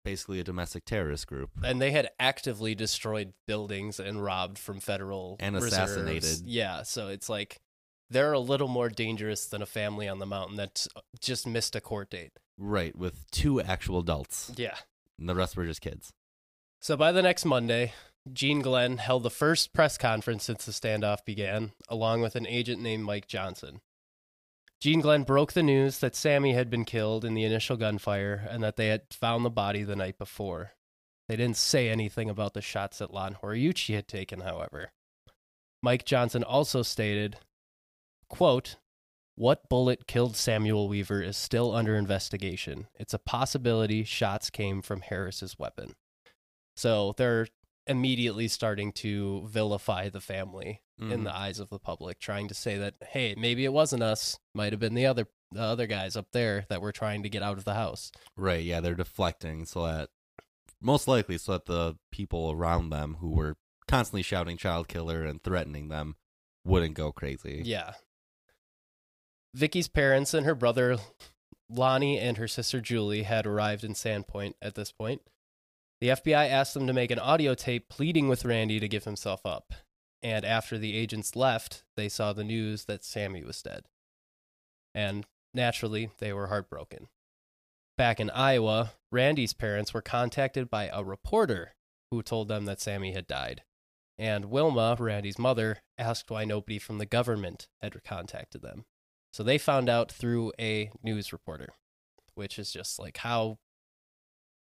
basically a domestic terrorist group. And they had actively destroyed buildings and robbed from federal And reserves. assassinated. Yeah, so it's like they're a little more dangerous than a family on the mountain that uh, just missed a court date. Right, with two actual adults, Yeah. and the rest were just kids. So by the next Monday, Gene Glenn held the first press conference since the standoff began, along with an agent named Mike Johnson. Gene Glenn broke the news that Sammy had been killed in the initial gunfire and that they had found the body the night before. They didn't say anything about the shots that Lon Horiuchi had taken, however. Mike Johnson also stated, quote, what bullet killed Samuel Weaver is still under investigation. It's a possibility shots came from Harris's weapon. So they're immediately starting to vilify the family in Mhm. the eyes of the public, trying to say that hey, maybe it wasn't us, might have been the other the other guys up there that were trying to get out of the house. Right, yeah, they're deflecting so that most likely so that the people around them who were constantly shouting child killer and threatening them wouldn't go crazy. Yeah. Vicky's parents and her brother Lonnie and her sister Julie had arrived in Sandpoint at this point. The FBI asked them to make an audio tape pleading with Randy to give himself up. And after the agents left, they saw the news that Sammy was dead. And naturally, they were heartbroken. Back in Iowa, Randy's parents were contacted by a reporter who told them that Sammy had died. And Wilma, Randy's mother, asked why nobody from the government had contacted them. So they found out through a news reporter, which is just like how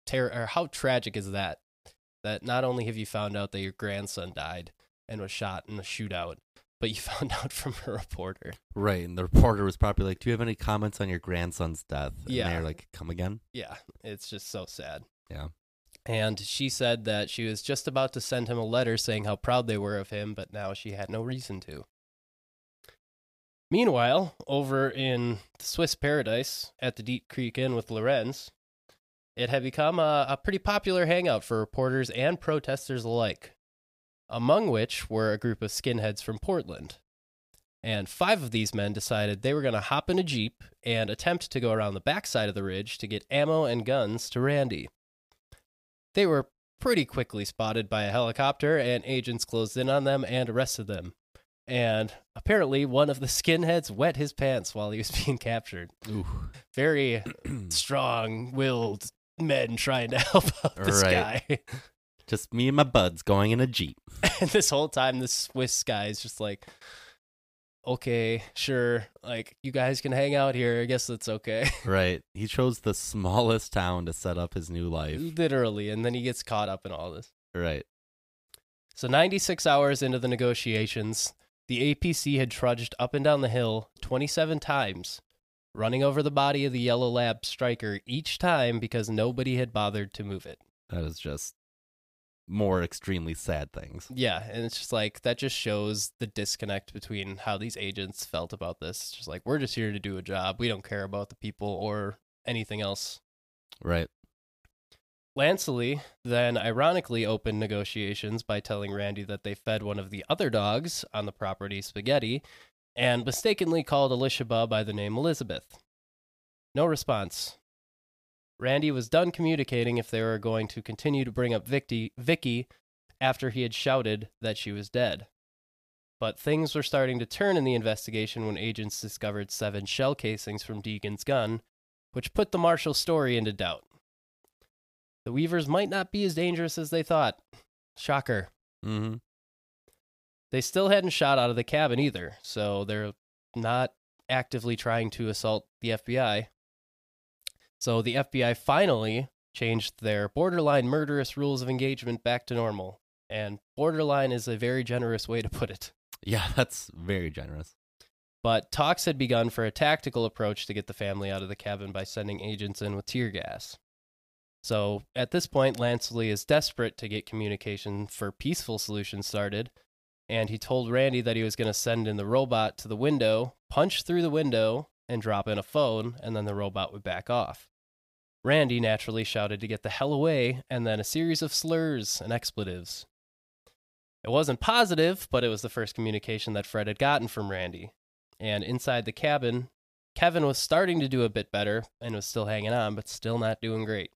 ter- or how tragic is that? That not only have you found out that your grandson died and was shot in a shootout, but you found out from a reporter. Right, and the reporter was probably like, "Do you have any comments on your grandson's death?" And Yeah. they're like, "Come again?" Yeah, it's just so sad. Yeah. And she said that she was just about to send him a letter saying how proud they were of him, but now she had no reason to. Meanwhile, over in the Swiss paradise at the Deep Creek Inn with Lorenz, it had become a, a pretty popular hangout for reporters and protesters alike, among which were a group of skinheads from Portland. And five of these men decided they were going to hop in a Jeep and attempt to go around the backside of the ridge to get ammo and guns to Randy. They were pretty quickly spotted by a helicopter, and agents closed in on them and arrested them. And apparently, one of the skinheads wet his pants while he was being captured. Ooh. Very strong willed men trying to help out this Right. guy. Just me and my buds going in a jeep. And this whole time, this Swiss guy is just like, okay, sure. Like, you guys can hang out here. I guess that's okay. Right. He chose the smallest town to set up his new life. Literally. And then he gets caught up in all this. Right. So, 96 hours into the negotiations, the APC had trudged up and down the hill 27 times, running over the body of the Yellow Lab striker each time because nobody had bothered to move it. That is just more extremely sad things. Yeah, and it's just like that just shows the disconnect between how these agents felt about this. It's just like we're just here to do a job. We don't care about the people or anything else. Right. Lanceley then ironically opened negotiations by telling Randy that they fed one of the other dogs on the property spaghetti and mistakenly called Elishaba by the name Elizabeth. No response. Randy was done communicating if they were going to continue to bring up Vicky, Vicky after he had shouted that she was dead. But things were starting to turn in the investigation when agents discovered seven shell casings from Degan's gun, which put the Marshall story into doubt. The Weavers might not be as dangerous as they thought. Shocker. Mm-hmm. They still hadn't shot out of the cabin either, so they're not actively trying to assault the FBI. So the FBI finally changed their borderline murderous rules of engagement back to normal. And borderline is a very generous way to put it. Yeah, that's very generous. But talks had begun for a tactical approach to get the family out of the cabin by sending agents in with tear gas. So at this point, Lanceley is desperate to get communication for peaceful solutions started, and he told Randy that he was going to send in the robot to the window, punch through the window, and drop in a phone, and then the robot would back off. Randy naturally shouted to get the hell away, and then a series of slurs and expletives. It wasn't positive, but it was the first communication that Fred had gotten from Randy. And inside the cabin, Kevin was starting to do a bit better and was still hanging on, but still not doing great.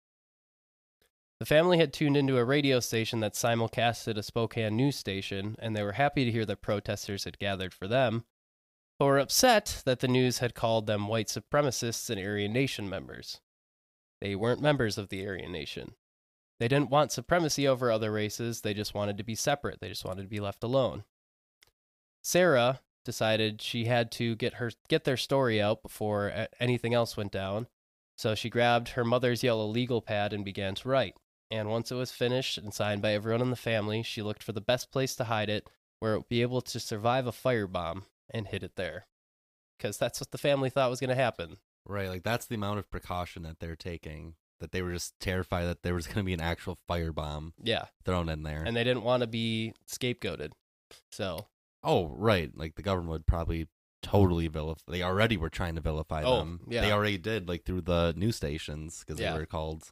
The family had tuned into a radio station that simulcasted a Spokane news station, and they were happy to hear that protesters had gathered for them, but were upset that the news had called them white supremacists and Aryan Nation members. They weren't members of the Aryan Nation. They didn't want supremacy over other races, they just wanted to be separate, they just wanted to be left alone. Sarah decided she had to get her get their story out before anything else went down. So she grabbed her mother's yellow legal pad and began to write and once it was finished and signed by everyone in the family, she looked for the best place to hide it where it would be able to survive a firebomb and hid it there. Because that's what the family thought was going to happen. Right, like that's the amount of precaution that they're taking. That they were just terrified that there was going to be an actual firebomb Yeah. thrown in there. And they didn't want to be scapegoated. So, oh, right, like the government would probably totally vilify. They already were trying to vilify Oh, them. yeah. They already did, like through the news stations because Yeah. they were called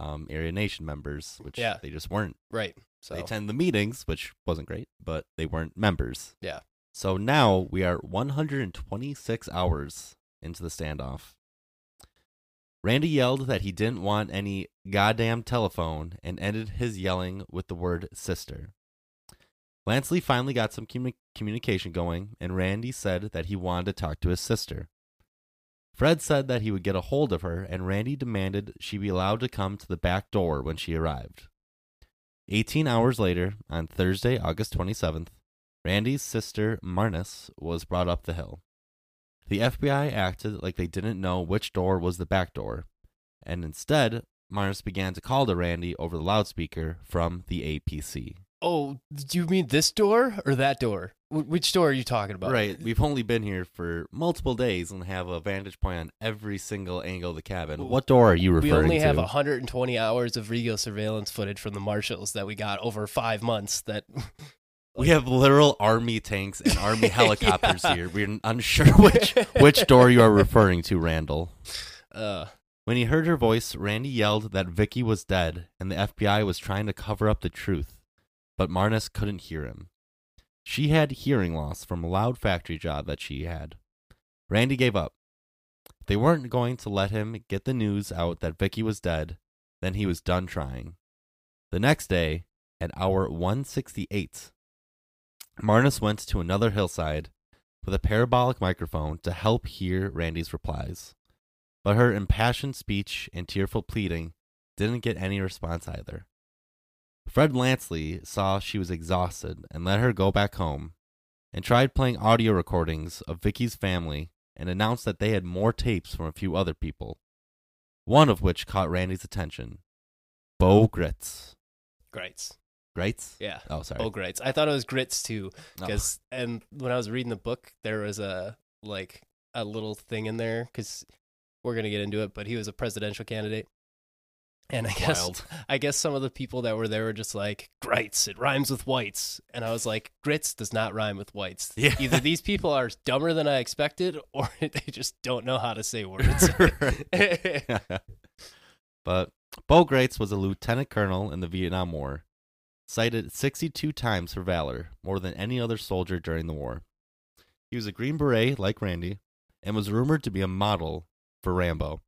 um, Aryan Nation members, which Yeah. they just weren't. right. So, They attend the meetings, which wasn't great, but they weren't members. Yeah. So now we are 126 hours into the standoff. Randy yelled that he didn't want any goddamn telephone and ended his yelling with the word sister. Lanceley finally got some commu- communication going, and Randy said that he wanted to talk to his sister. Fred said that he would get a hold of her, and Randy demanded she be allowed to come to the back door when she arrived. 18 hours later, on Thursday, August 27th, Randy's sister, Marnis, was brought up the hill. The FBI acted like they didn't know which door was the back door, and instead, Marnis began to call to Randy over the loudspeaker from the APC. Oh, do you mean this door or that door? Wh- which door are you talking about? Right, we've only been here for multiple days and have a vantage point on every single angle of the cabin. What door are you referring to? We only to? have 120 hours of video surveillance footage from the marshals that we got over five months. That we have literal army tanks and army helicopters here. We're unsure which which door you are referring to, Randall. uh, When he heard her voice, Randy yelled that Vicky was dead and the FBI was trying to cover up the truth, but Marnis couldn't hear him. She had hearing loss from a loud factory job that she had. Randy gave up. They weren't going to let him get the news out that Vicky was dead, then he was done trying. The next day, at hour 168, Marnis went to another hillside with a parabolic microphone to help hear Randy's replies. But her impassioned speech and tearful pleading didn't get any response either. Fred Lanceley saw she was exhausted and let her go back home and tried playing audio recordings of Vicky's family and announced that they had more tapes from a few other people, one of which caught Randy's attention. Bo Gritz. Grites. Gritz? Yeah. Oh, sorry. Oh, Grites. I thought it was grits too. Oh. because and when I was reading the book, there was a like a little thing in there because we're gonna get into it, but he was a presidential candidate, and I guess Wild. I guess some of the people that were there were just like grites. It rhymes with whites, and I was like, grits does not rhyme with whites. Yeah. Either these people are dumber than I expected, or they just don't know how to say words. but Bo Gritz was a lieutenant colonel in the Vietnam War, cited 62 times for valor, more than any other soldier during the war. He was a Green Beret like Randy, and was rumored to be a model for Rambo.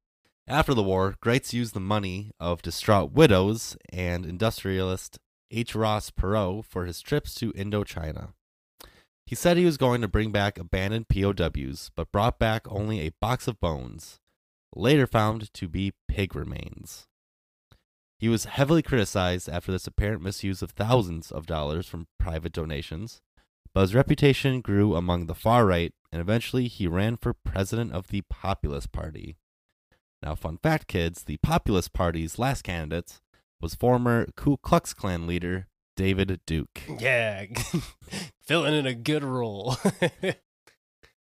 After the war, Gritz used the money of distraught widows and industrialist H. Ross Perot for his trips to Indochina. He said he was going to bring back abandoned POWs, but brought back only a box of bones, later found to be pig remains. He was heavily criticized after this apparent misuse of thousands of dollars from private donations, but his reputation grew among the far right, and eventually he ran for president of the Populist Party. Now, fun fact, kids the Populist Party's last candidate was former Ku Klux Klan leader David Duke. Yeah, filling in a good role.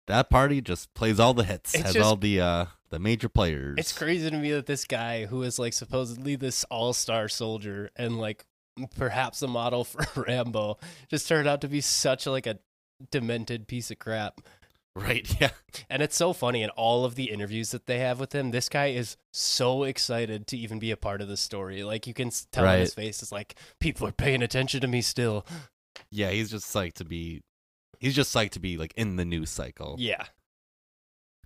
That party just plays all the hits, It's has just- all the uh the major players. it's crazy to me that this guy, who is like supposedly this all star soldier and like perhaps a model for Rambo, just turned out to be such like a demented piece of crap. Right, yeah. And it's so funny in all of the interviews that they have with him. This guy is so excited to even be a part of the story. Like you can tell on his face, it's like people are paying attention to me still. Yeah, he's just psyched to be he's just psyched to be like in the news cycle. Yeah,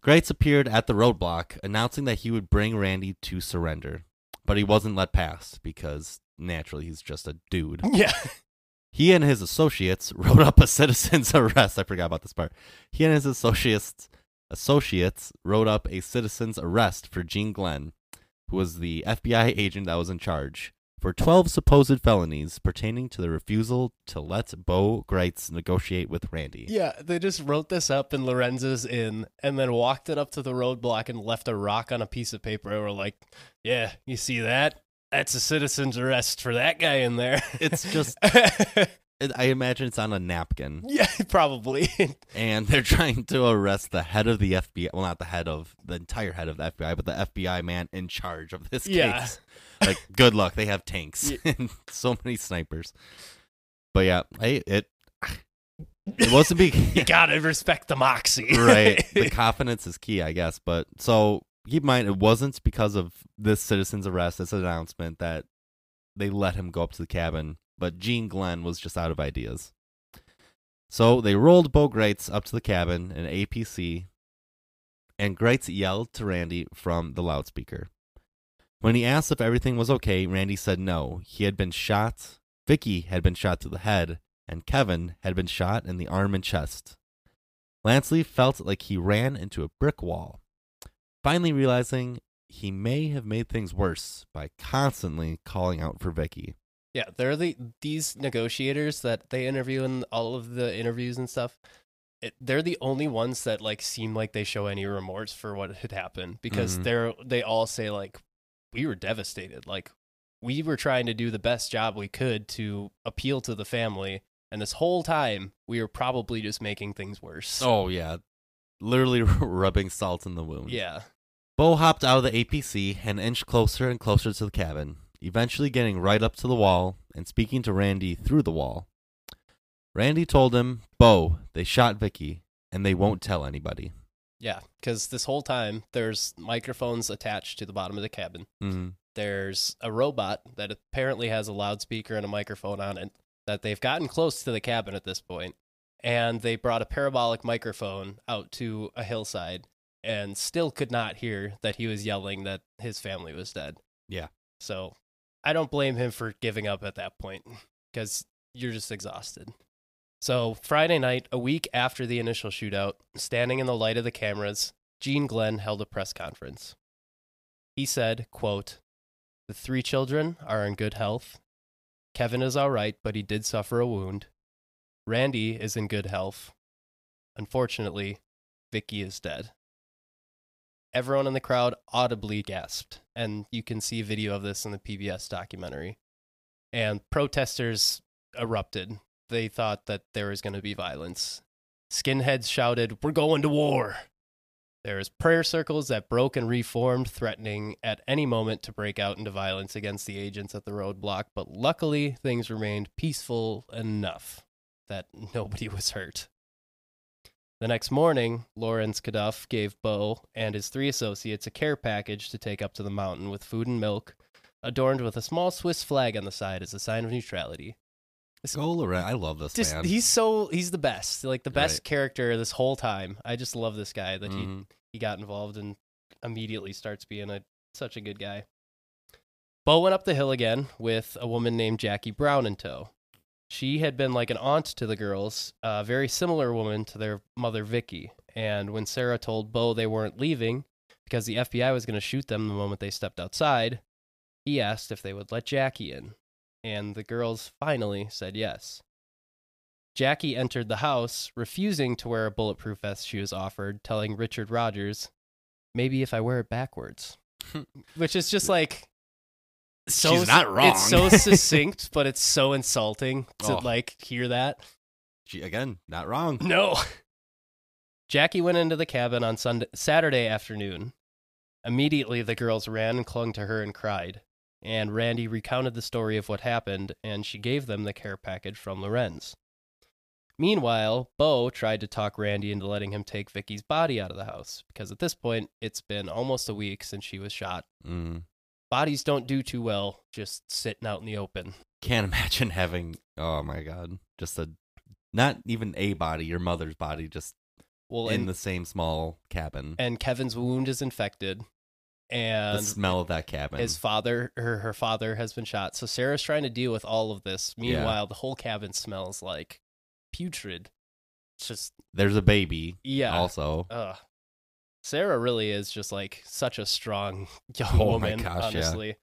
Gritz appeared at the roadblock announcing that he would bring Randy to surrender. But he wasn't let pass because naturally he's just a dude. yeah, He and his associates wrote up a citizen's arrest. I forgot about this part. He and his associates associates wrote up a citizen's arrest for Gene Glenn, who was the FBI agent that was in charge, for 12 supposed felonies pertaining to the refusal to let Bo Gritz negotiate with Randy. yeah. They just wrote this up in Lorenzo's inn and then walked it up to the roadblock and left a rock on a piece of paper. And were like, "Yeah, you see that? That's a citizen's arrest for that guy in there." It's just. I imagine it's on a napkin, yeah, probably. and they're trying to arrest the head of the FBI. Well, not the head of the entire head of the FBI, but the FBI man in charge of this Yeah. case. Like, good luck. They have tanks Ye- and so many snipers. But yeah, I, it it wasn't be you gotta respect the moxie, right. The confidence is key, I guess. But so keep in mind, it wasn't because of this citizen's arrest, this announcement that they let him go up to the cabin. But Gene Glenn was just out of ideas. So they rolled Bo Gritz up to the cabin in APC, and Gritz yelled to Randy from the loudspeaker. When he asked if everything was okay, Randy said no. He had been shot. Vicky had been shot to the head, and Kevin had been shot in the arm and chest. Lanceley felt like he ran into a brick wall, finally realizing he may have made things worse by constantly calling out for Vicky. Yeah, they're the these negotiators that they interview in all of the interviews and stuff. It, they're the only ones that like seem like they show any remorse for what had happened because Mhm. they're they all say like we were devastated, like we were trying to do the best job we could to appeal to the family, and this whole time we were probably just making things worse. Oh, yeah. Literally rubbing salt in the wound. yeah, Bo hopped out of the APC and inched closer and closer to the cabin, eventually getting right up to the wall and speaking to Randy through the wall. Randy told him, Bo, they shot Vicky, and they won't tell anybody. yeah, because this whole time there's microphones attached to the bottom of the cabin. Mm-hmm. there's a robot that apparently has a loudspeaker and a microphone on it that they've gotten close to the cabin at this point and they brought a parabolic microphone out to a hillside and still could not hear that he was yelling that his family was dead Yeah. so i don't blame him for giving up at that point because you're just exhausted so friday night a week after the initial shootout standing in the light of the cameras gene glenn held a press conference he said quote the three children are in good health. Kevin is all right, but he did suffer a wound. Randy is in good health. Unfortunately, Vicky is dead. Everyone in the crowd audibly gasped, and you can see video of this in the PBS documentary. And protesters erupted. They thought that there was going to be violence. Skinheads shouted, We're going to war! There's prayer circles that broke and reformed, threatening at any moment to break out into violence against the agents at the roadblock, but luckily things remained peaceful enough that nobody was hurt. The next morning, Lawrence Caduff gave Bo and his three associates a care package to take up to the mountain with food and milk, adorned with a small Swiss flag on the side as a sign of neutrality. Go Loren. I love this Just man. he's so he's the best, like the best Right. character this whole time. I just love this guy that he Mhm. he got involved and immediately starts being a such a good guy. Bo went up the hill again with a woman named Jackie Brown in tow. She had been like an aunt to the girls, a very similar woman to their mother, Vicky. And when Sarah told Bo they weren't leaving because the FBI was going to shoot them the moment they stepped outside, he asked if they would let Jackie in. And the girls finally said yes. Jackie entered the house, refusing to wear a bulletproof vest she was offered, telling Richard Rogers, maybe if I wear it backwards. Which is just like so She's not wrong. It's so succinct, but it's so insulting to Oh. like hear that. She, again, not wrong. No. Jackie went into the cabin on Sunday, Saturday afternoon. Immediately, the girls ran and clung to her and cried. And Randy recounted the story of what happened, and she gave them the care package from Lorenz. Meanwhile, Bo tried to talk Randy into letting him take Vicky's body out of the house because at this point, it's been almost a week since she was shot. Mm. Bodies don't do too well just sitting out in the open. Can't imagine having. Oh my god, just a not even a body, your mother's body, just Well, in and, the same small cabin. and Kevin's wound is infected, And the smell of that cabin. his father her her father has been shot so sarah's trying to deal with all of this Yeah. meanwhile the whole cabin smells like putrid it's just There's a baby. yeah Also, Ugh. Sarah really is just like such a strong young Oh woman gosh, yeah. honestly.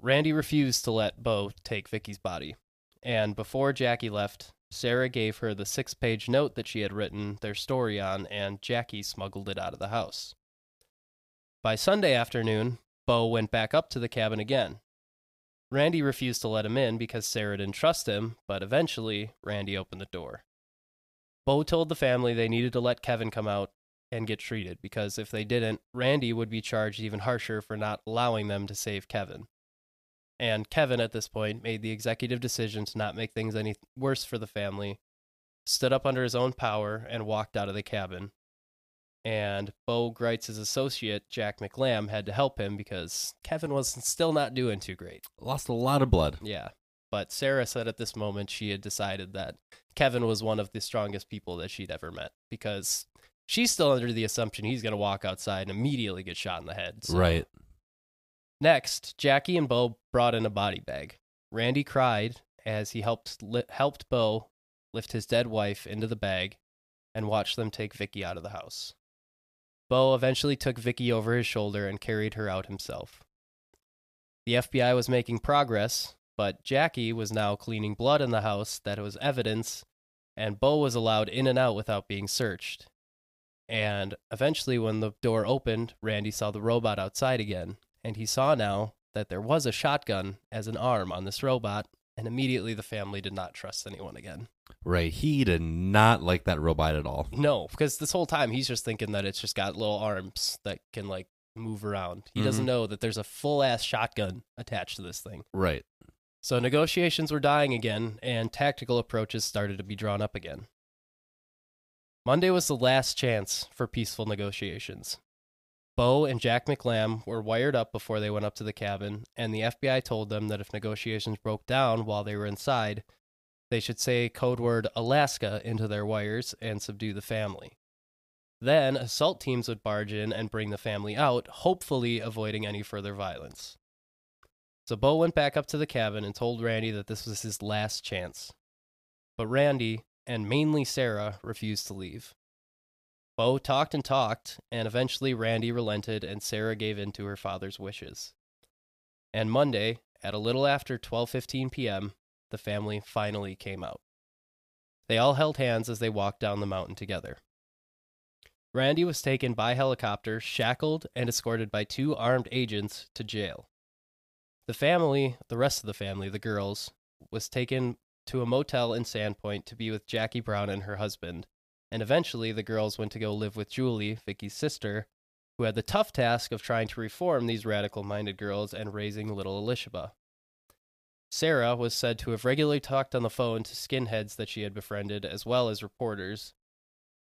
Randy refused to let bo take vicky's body and before jackie left sarah gave her the six page note that she had written their story on and jackie smuggled it out of the house. By sunday afternoon bo went back up to the cabin again. Randy refused to let him in because sarah didn't trust him but eventually randy opened the door. Bo told the family they needed to let kevin come out and get treated because if they didn't randy would be charged even harsher for not allowing them to save kevin and Kevin, at this point, made the executive decision to not make things any worse for the family, stood up under his own power, and walked out of the cabin. And Bo Gritz's associate, Jack McLamb, had to help him because Kevin was still not doing too great. lost a lot of blood. Yeah. But Sarah said at this moment she had decided that Kevin was one of the strongest people that she'd ever met because she's still under the assumption he's going to walk outside and immediately get shot in the head. So- Right. Next, Jackie and Bo brought in a body bag. Randy cried as he helped li- helped Bo lift his dead wife into the bag and watched them take Vicky out of the house. Bo eventually took Vicky over his shoulder and carried her out himself. The FBI was making progress, but Jackie was now cleaning blood in the house that was evidence, and Bo was allowed in and out without being searched. And eventually, when the door opened, Randy saw the robot outside again, and he saw now that there was a shotgun as an arm on this robot, and immediately the family did not trust anyone again. Right. He did not like that robot at all. No, because this whole time he's just thinking that it's just got little arms that can like move around. He doesn't mm-hmm. know that there's a full ass shotgun attached to this thing. Right. So negotiations were dying again, and tactical approaches started to be drawn up again. Monday was the last chance for peaceful negotiations. Bo and Jack McLamb were wired up before they went up to the cabin, and the FBI told them that if negotiations broke down while they were inside, they should say code word Alaska into their wires and subdue the family. Then assault teams would barge in and bring the family out, hopefully avoiding any further violence. So Bo went back up to the cabin and told Randy that this was his last chance. But Randy, and mainly Sarah, refused to leave. Bo talked and talked, and eventually Randy relented and Sarah gave in to her father's wishes. And Monday, at a little after 12:15 p.m., the family finally came out. They all held hands as they walked down the mountain together. Randy was taken by helicopter, shackled, and escorted by two armed agents to jail. The family, the rest of the family, the girls, was taken to a motel in Sandpoint to be with Jackie Brown and her husband, and eventually the girls went to go live with Julie, Vicky's sister, who had the tough task of trying to reform these radical minded girls and raising little Elishaba. Sarah was said to have regularly talked on the phone to skinheads that she had befriended, as well as reporters.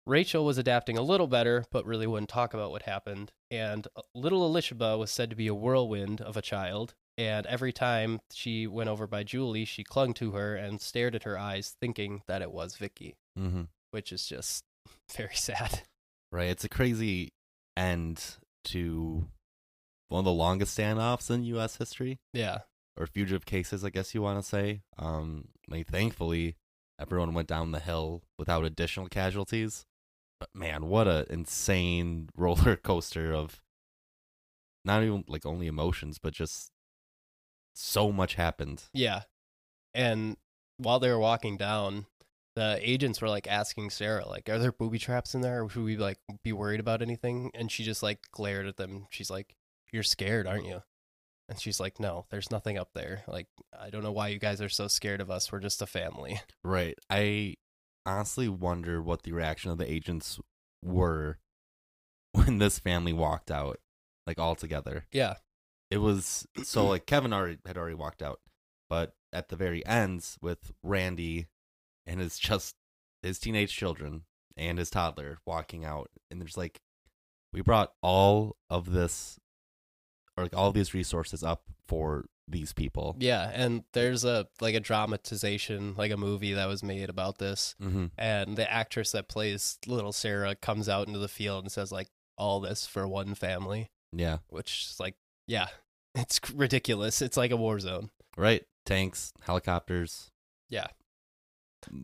Rachel was adapting a little better, but really wouldn't talk about what happened. And uh, little Elishaba was said to be a whirlwind of a child, and every time she went over by Julie, she clung to her and stared at her eyes, thinking that it was Vicky, Mm-hmm. which is just very sad. Right. It's a crazy end to one of the longest standoffs in U.S. history, Yeah. or fugitive cases, I guess you want to say. Um, I mean, thankfully, everyone went down the hill without additional casualties. But man, what a insane roller coaster of not even like only emotions, but just so much happened. Yeah. And while they were walking down, the agents were like asking Sarah, like, are there booby traps in there? Or should we like be worried about anything? And she just like glared at them. She's like, You're scared, aren't you? And she's like, No, there's nothing up there. Like, I don't know why you guys are so scared of us. We're just a family. Right. I honestly wonder what the reaction of the agents were when this family walked out, like all together. Yeah. It was so like Kevin already had already walked out, but at the very ends with Randy and his just his teenage children and his toddler walking out, and there's like we brought all of this or like all these resources up for these people. Yeah. And there's a like a dramatization, like a movie that was made about this. Mm-hmm. And the actress that plays little Sarah comes out into the field and says, like, all this for one family. Yeah. which is like, yeah, it's ridiculous. It's like a war zone. Right. Tanks, helicopters, Yeah,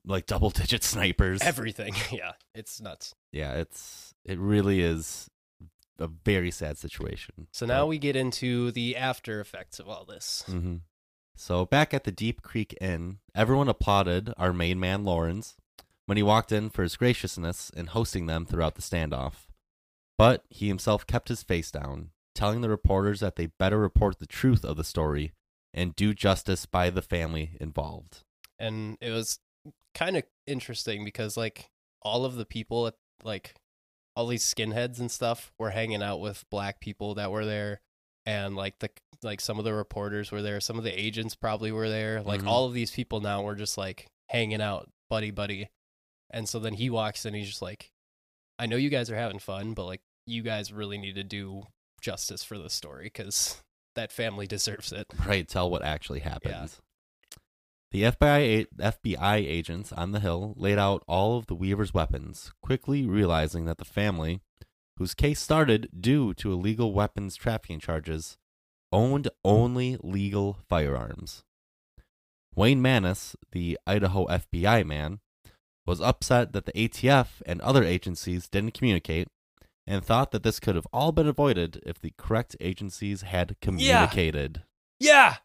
like double digit snipers. everything. yeah, it's nuts. yeah, it's it really is a very sad situation. So now we get into the after effects of all this. hmm So back at the Deep Creek Inn, everyone applauded our main man Lawrence when he walked in for his graciousness in hosting them throughout the standoff. But he himself kept his face down, telling the reporters that they better report the truth of the story and do justice by the family involved. And it was kind of interesting because like all of the people at like all these skinheads and stuff were hanging out with black people that were there and like the like some of the reporters were there, some of the agents probably were there. Like Mhm. all of these people now were just like hanging out, buddy buddy. And so then he walks in he's just like I know you guys are having fun, but like you guys really need to do justice for this story cuz that family deserves it. Right, tell what actually happened. The FBI FBI agents on the hill laid out all of the Weaver's weapons, quickly realizing that the family, whose case started due to illegal weapons trafficking charges, owned only legal firearms. Wayne Manis, the Idaho FBI man, was upset that the ATF and other agencies didn't communicate and thought that this could have all been avoided if the correct agencies had communicated. Yeah.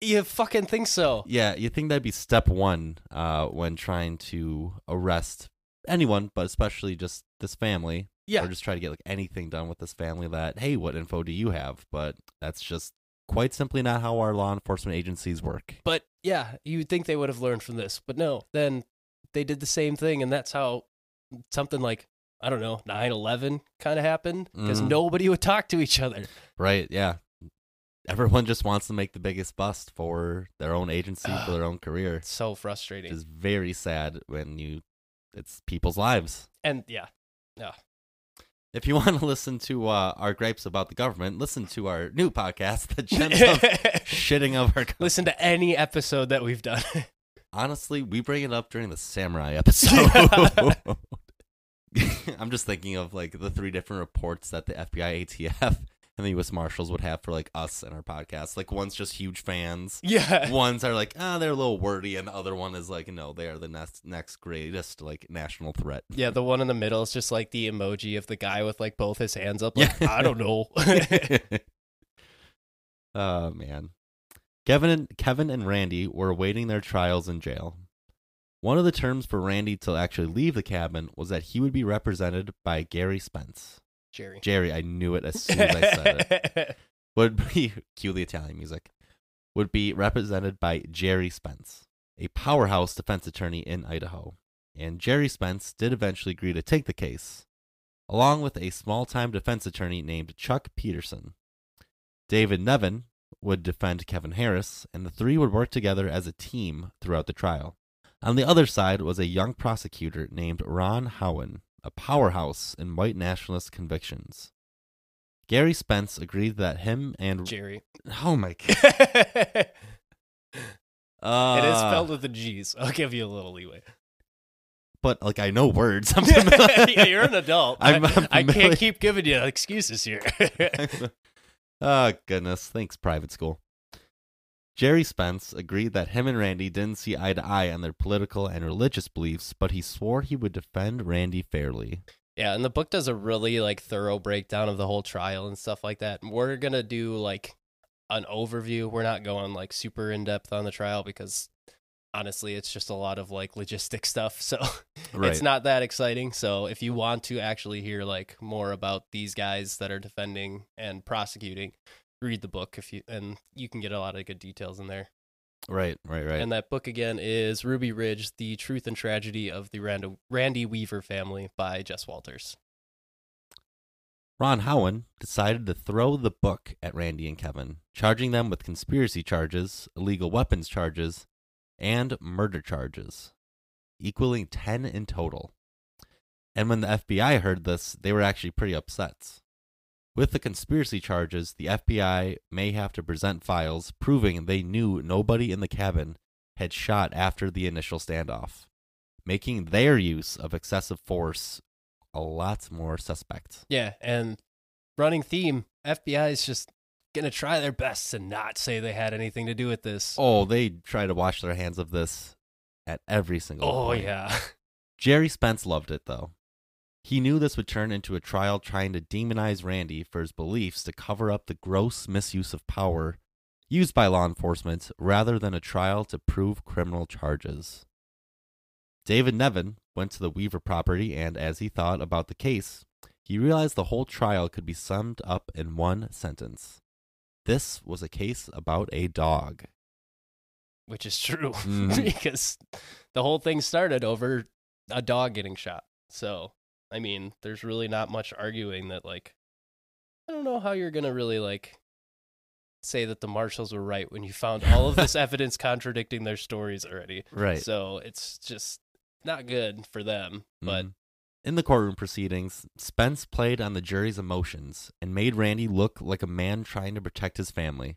You fucking think so? Yeah, you think that'd be step one uh, when trying to arrest anyone, but especially just this family, Yeah. or just try to get like anything done with this family. That hey, what info do you have? But that's just quite simply not how our law enforcement agencies work. But yeah, you'd think they would have learned from this. But no, then they did the same thing. And that's how something like, I don't know, 9 11 kind of happened because Mhm. nobody would talk to each other. Right? Yeah. Everyone just wants to make the biggest bust for their own agency, for their own career. It's so frustrating. It's very sad when you it's people's lives. And yeah, Yeah. If you want to listen to uh, our gripes about the government, listen to our new podcast, The Gems of Shitting of Our Government. listen to any episode that we've done. Honestly, we bring it up during the samurai episode. I'm just thinking of like the three different reports that the FBI, ATF, and the U.S. Marshals would have for like us and our podcast. Like one's just huge fans. yeah. Ones are like, ah, they're a little wordy, and the other one is like, no, they are the next next greatest like national threat. Yeah, the one in the middle is just like the emoji of the guy with like both his hands up. Like, Yeah. I don't know. oh man. Kevin and Kevin and Randy were awaiting their trials in jail. One of the terms for Randy to actually leave the cabin was that he would be represented by Gary Spence. Gerry. Gerry, I knew it as soon as I said it. Would be cue the Italian music. Would be represented by Gerry Spence, a powerhouse defense attorney in Idaho. And Gerry Spence did eventually agree to take the case, along with a small-time defense attorney named Chuck Peterson. David Nevin would defend Kevin Harris, and the three would work together as a team throughout the trial. On the other side was a young prosecutor named Ron Howen, a powerhouse in white nationalist convictions. Gary Spence agreed that him and Gerry. oh my god, it uh, is spelled with the G's. I'll give you a little leeway. but like I know words. I'm yeah, you're an adult. I'm- I, I'm I can't keep giving you excuses here. oh goodness, thanks, private school. Gerry Spence agreed that him and Randy didn't see eye to eye on their political and religious beliefs, but he swore he would defend Randy fairly. Yeah, and the book does a really like thorough breakdown of the whole trial and stuff like that. We're gonna do like an overview. We're not going like super in depth on the trial because honestly, it's just a lot of like logistic stuff. So Right. it's not that exciting. So if you want to actually hear like more about these guys that are defending and prosecuting, read the book if you and you can get a lot of good details in there. Right, right, right. And that book again is Ruby Ridge: The Truth and Tragedy of the Rand- Randy Weaver Family by Jess Walters. Ron Howen decided to throw the book at Randy and Kevin, charging them with conspiracy charges, illegal weapons charges, and murder charges, equaling 10 in total. And when the FBI heard this, they were actually pretty upset. With the conspiracy charges, the FBI may have to present files proving they knew nobody in the cabin had shot after the initial standoff, making their use of excessive force a lot more suspect. Yeah, and running theme, FBI is just gonna try their best to not say they had anything to do with this. Oh, they try to wash their hands of this at every single Oh, point. yeah. Gerry Spence loved it though. He knew this would turn into a trial trying to demonize Randy for his beliefs to cover up the gross misuse of power used by law enforcement rather than a trial to prove criminal charges. David Nevin went to the Weaver property and as he thought about the case, he realized the whole trial could be summed up in one sentence. This was a case about a dog. Which is true Mhm. because the whole thing started over a dog getting shot. So, I mean, there's really not much arguing that like I don't know how you're going to really like say that the marshals were right when you found all of this evidence contradicting their stories already. Right. So, it's just not good for them, but Mhm. in the courtroom proceedings, Spence played on the jury's emotions and made Randy look like a man trying to protect his family.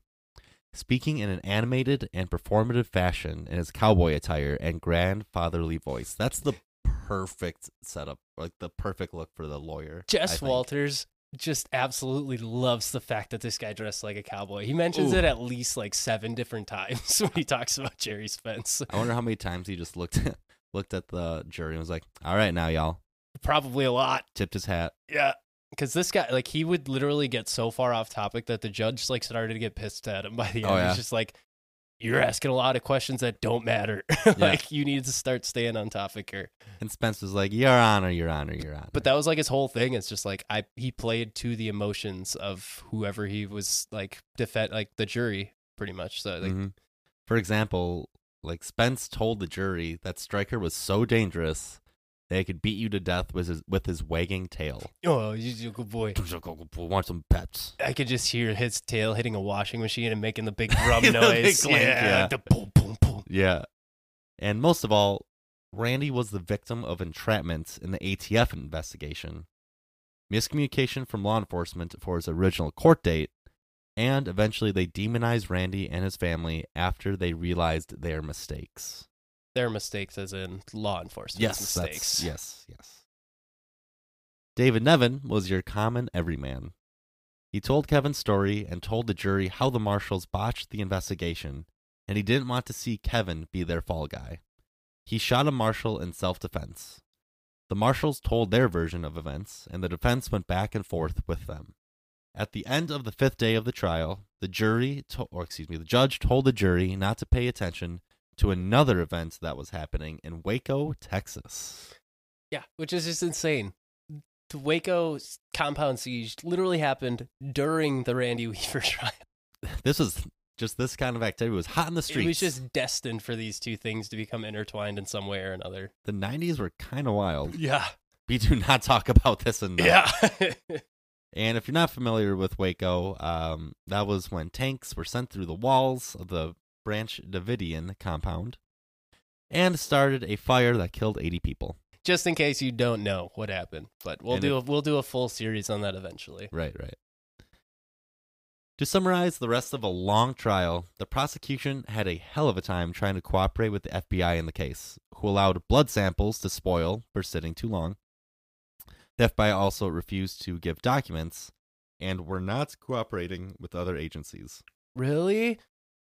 Speaking in an animated and performative fashion in his cowboy attire and grandfatherly voice. That's the perfect setup, like the perfect look for the lawyer. Jess. Walters just absolutely loves the fact that this guy dressed like a cowboy. He mentions Ooh. it at least like seven different times when he talks about Gerry Spence. I wonder how many times he just looked looked at the jury and was like, "All right, now y'all." Probably a lot. Tipped his hat. Yeah. Because this guy, like, he would literally get so far off topic that the judge, like, started to get pissed at him by the oh, end. Oh, yeah. He's just like, you're asking a lot of questions that don't matter. like, you need to start staying on topic here. And Spence was like, "Your Honor, Your Honor, Your Honor." But that was like his whole thing. It's just like I he played to the emotions of whoever he was like defend like the jury pretty much. So like Mhm. For example, like Spence told the jury that Stryker was so dangerous that he could beat you to death with his with his wagging tail. oh he's a good boy. Want some pets? I could just hear his tail hitting a washing machine and making the big drum The big noise. clink, yeah. the boom boom boom. Yeah. And most of all, Randy was the victim of entrapment in the ATF investigation. Miscommunication from law enforcement for his original court date, and eventually they demonized Randy and his family after they realized their mistakes. Their mistakes, as in law enforcement Yes, mistakes. yes, yes. David Nevin was your common everyman. He told Kevin's story and told the jury how the marshals botched the investigation, and he didn't want to see Kevin be their fall guy. He shot a marshal in self defense. The marshals told their version of events, and the defense went back and forth with them. At the end of the fifth day of the trial, the jury, to- or excuse me, the judge told the jury not to pay attention to another event that was happening in Waco, Texas. Yeah, which is just insane. The Waco compound siege literally happened during the Randy Weaver trial. This was just this kind of activity was hot in the streets. It was just destined for these two things to become intertwined in some way or another. the 90s were kind of wild. Yeah. We do not talk about this enough. Yeah. And if you're not familiar with Waco, um, that was when tanks were sent through the walls of the Branch Davidian compound and started a fire that killed 80 people. Just in case you don't know what happened, but we'll And do a, we'll do a full series on that eventually. Right, right. To summarize the rest of a long trial, the prosecution had a hell of a time trying to cooperate with the FBI in the case, who allowed blood samples to spoil for sitting too long. The FBI also refused to give documents and were not cooperating with other agencies. Really?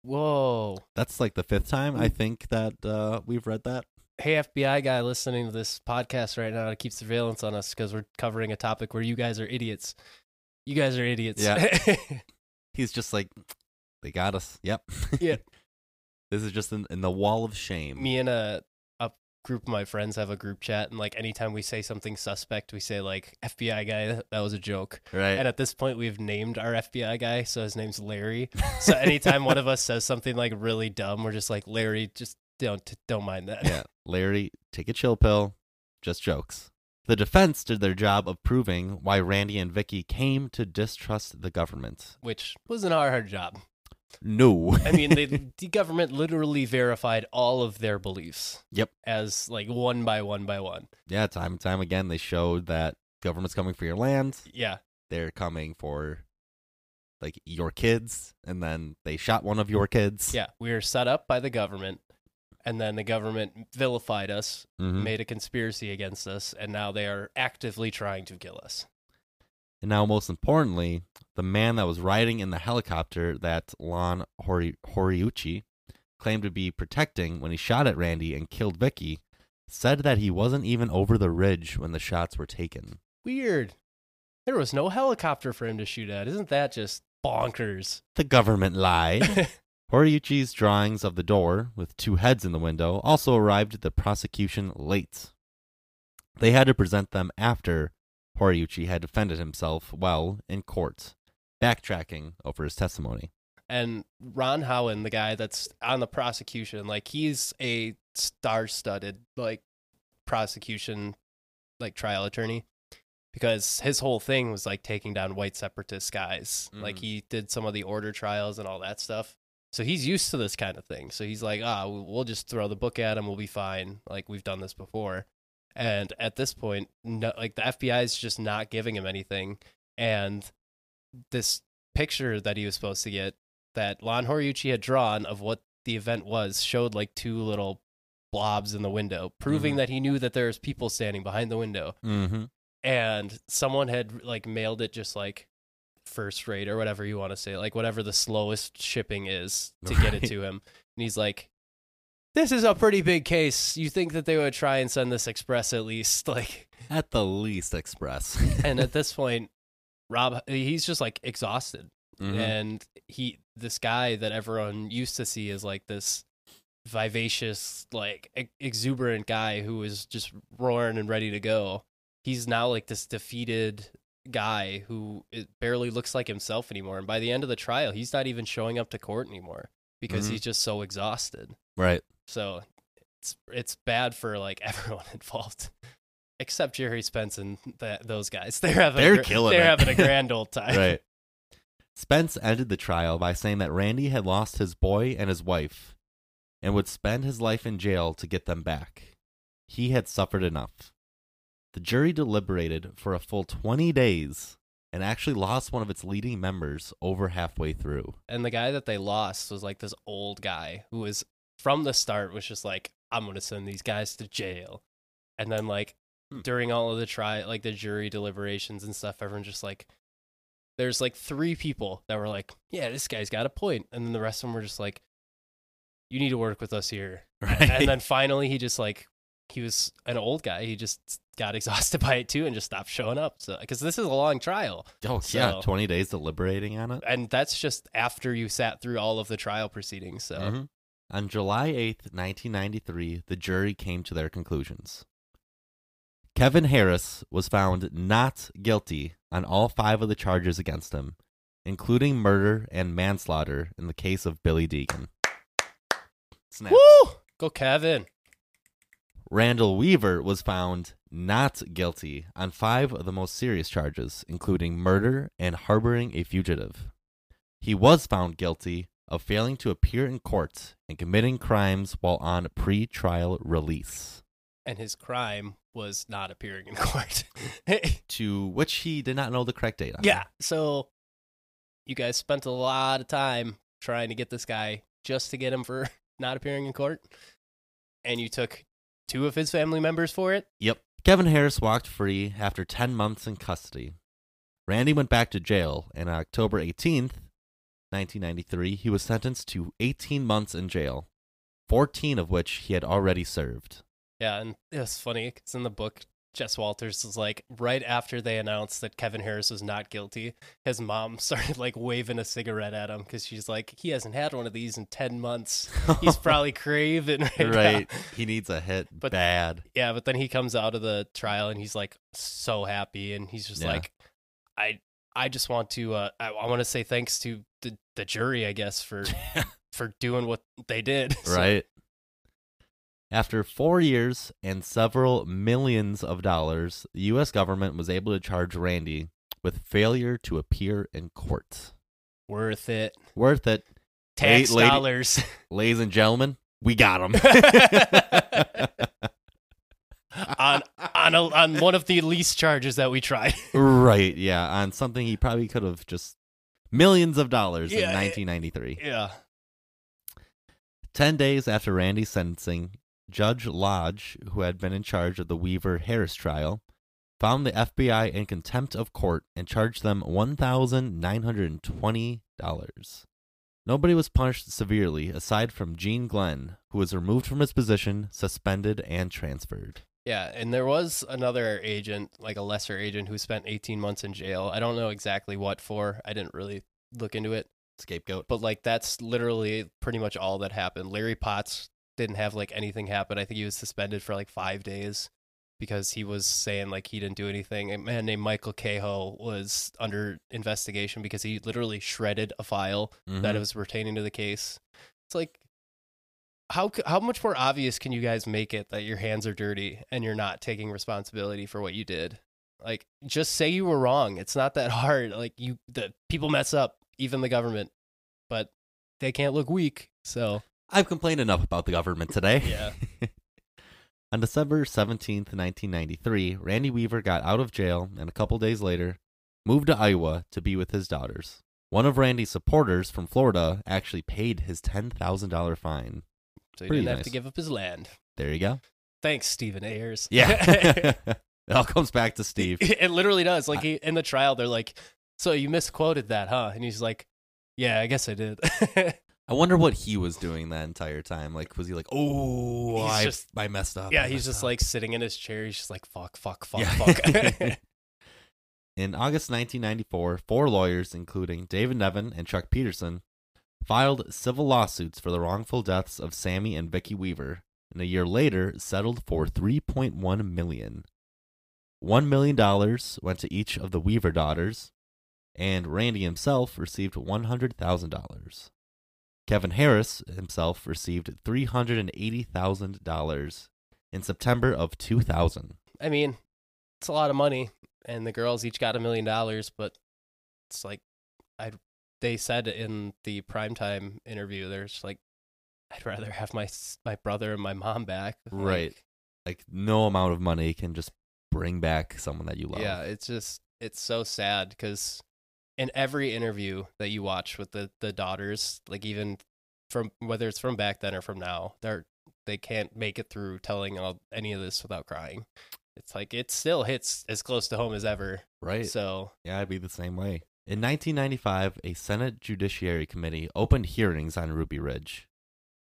Whoa. That's like the fifth time I think that uh, we've read that. Hey, FBI guy listening to this podcast right now to keep surveillance on us because we're covering a topic where you guys are idiots. You guys are idiots. Yeah. He's just like, they got us. Yep. Yeah. this is just in, in the wall of shame. Me and a, a group of my friends have a group chat, and like anytime we say something suspect, we say, like, FBI guy, that- was a joke. right? And at this point, we've named our FBI guy, so his name's Larry. So anytime one of us says something like really dumb, we're just like, Larry, just don't don't mind that. yeah. Larry, take a chill pill. Just jokes. The defense did their job of proving why Randy and Vicky came to distrust the government. Which wasn't our hard job. No. I mean, they, the government literally verified all of their beliefs. Yep. As like one by one by one. yeah, time and time again, they showed that government's coming for your land. Yeah. They're coming for like your kids, and then they shot one of your kids. Yeah. We were set up by the government, and then the government vilified us, Mhm. made a conspiracy against us, and now they are actively trying to kill us. And now, most importantly, the man that was riding in the helicopter that Lon Hori- Horiuchi claimed to be protecting when he shot at Randy and killed Vicky said that he wasn't even over the ridge when the shots were taken. Weird. There was no helicopter for him to shoot at. Isn't that just bonkers? The government lied. Horiuchi's drawings of the door, with two heads in the window, also arrived at the prosecution late. They had to present them after Horiuchi had defended himself well in court, backtracking over his testimony. and Ron Howen, the guy that's on the prosecution, like he's a star-studded like prosecution like trial attorney because his whole thing was like taking down white separatist guys. Like Mhm. he did some of the order trials and all that stuff. So he's used to this kind of thing. So he's like, ah, we- we'll just throw the book at him. We'll be fine. Like we've done this before. And at this point, no, like the FBI is just not giving him anything. And this picture that he was supposed to get that Lon Horiuchi had drawn of what the event was showed like two little blobs in the window, proving Mhm. that he knew that there was people standing behind the window. Mm-hmm. And someone had like mailed it just like first rate or whatever you want to say, like whatever the slowest shipping is to get it to him. And he's like, "This is a pretty big case. You think that they would try and send this express at least?" Like, At the least, Express. and at this point, Rob, he's just like exhausted Mhm. and he this guy that everyone used to see as like this vivacious like ex- exuberant guy who was just roaring and ready to go he's now like this defeated guy who it barely looks like himself anymore and by the end of the trial he's not even showing up to court anymore because Mhm. he's just so exhausted right. so it's it's bad for like everyone involved except Gerry Spence and that those guys they're having They're a, killing they're it. having a grand old time Right. Spence ended the trial by saying that Randy had lost his boy and his wife and would spend his life in jail to get them back. He had suffered enough. The jury deliberated for a full 20 days and actually lost one of its leading members over halfway through. and the guy that they lost was like this old guy who was from the start was just like i'm gonna send these guys to jail and then like Hmm. during all of the try like the jury deliberations and stuff everyone just like there's like three people that were like yeah this guy's got a point. point and then the rest of them were just like you need to work with us here Right. and then finally he just like he was an old guy he just got exhausted by it too and just stopped showing up so because this is a long trial oh, yeah, 20 days deliberating on it. and that's just after you sat through all of the trial proceedings so Mhm. On July 8th, 1993, the jury came to their conclusions. Kevin Harris was found not guilty on all five of the charges against him, including murder and manslaughter in the case of Billy Degan. Snaps. Woo! Go Kevin. Randall Weaver was found not guilty on five of the most serious charges, including murder and harboring a fugitive. He was found guilty of failing to appear in court and committing crimes while on pre-trial release, And his crime was not appearing in court. to which he did not know the correct date on. yeah. So you guys spent a lot of time trying to get this guy just to get him for not appearing in court. And you took two of his family members for it. Yep. Kevin Harris walked free after 10 months in custody. Randy went back to jail, and on October 18th, 1993, he was sentenced to 18 months in jail, 14 of which he had already served. Yeah, and it's funny because in the book, Jess Walters was like, right after they announced that Kevin Harris was not guilty, his mom started like waving a cigarette at him because she's like, he hasn't had one of these in 10 months. He's probably craving right, now." right. He needs a hit But- bad. Yeah, but then he comes out of the trial and he's like so happy and he's just Yeah. like, I I just want to uh I, I want to say thanks to the, the jury, I guess, for for doing what they did. So- right? After four years and several millions of dollars, the U.S. government was able to charge Randy with failure to appear in court. worth it. Worth it. Tax dollars. Ladies and gentlemen, we got him. on on a, on one of the least charges that we tried. right, yeah, on something he probably could have just millions of dollars Yeah, in 1993. yeah. Ten days after Randy's sentencing, Judge Lodge, who had been in charge of the Weaver Harris trial, found the FBI in contempt of court and charged them $1,920. Nobody was punished severely aside from Gene Glenn, who was removed from his position, suspended, and transferred. Yeah, and there was another agent, like a lesser agent, who spent 18 months in jail. I don't know exactly what for. I didn't really look into it, Scapegoat. but like that's literally pretty much all that happened. Larry Potts didn't have like anything happen. I think he was suspended for like five days because he was saying like he didn't do anything. A man named Michael Cahill was under investigation because he literally shredded a file that Mhm. it was pertaining to the case. It's like how how much more obvious can you guys make it that your hands are dirty and you're not taking responsibility for what you did? Like just say you were wrong. It's not that hard. Like you the people mess up, even the government, but they can't look weak. So, I've complained enough about the government today. yeah. On December 17th, 1993, Randy Weaver got out of jail and a couple days later moved to Iowa to be with his daughters. One of Randy's supporters from Florida actually paid his $10,000 fine. So he Pretty didn't have to give up his land. There you go. Thanks, Stephen Ayers. Yeah. it all comes back to Steve. it literally does. Like he, in the trial, they're like, "So you misquoted that, huh?" And he's like, "Yeah, I guess I did." I wonder what he was doing that entire time. Like, was he like, oh, He's I, just- I messed up. yeah, he's just up." like sitting in his chair. He's just like, "Fuck, fuck, fuck, Yeah. fuck." In August 1994, four lawyers, including David Nevin and Chuck Peterson, filed civil lawsuits for the wrongful deaths of Sammy and Vicky Weaver, and a year later settled for 3.1 million. One million dollars went to each of the Weaver daughters, and Randy himself received one hundred thousand dollars. Kevin Harris himself received three hundred and eighty thousand dollars in September of two thousand. I mean, it's a lot of money, and the girls each got a million dollars, but it's like, I they said in the primetime interview, there's like, I'd rather have my my brother and my mom back. Like, Right. Like no amount of money can just bring back someone that you love. Yeah, it's just it's so sad because in every interview that you watch with the the daughters, like even from whether it's from back then or from now, they're they can't make it through telling all, any of this without crying. It's like it still hits as close to home as ever. Right. So Yeah, I'd be the same way. In 1995, a Senate Judiciary Committee opened hearings on Ruby Ridge.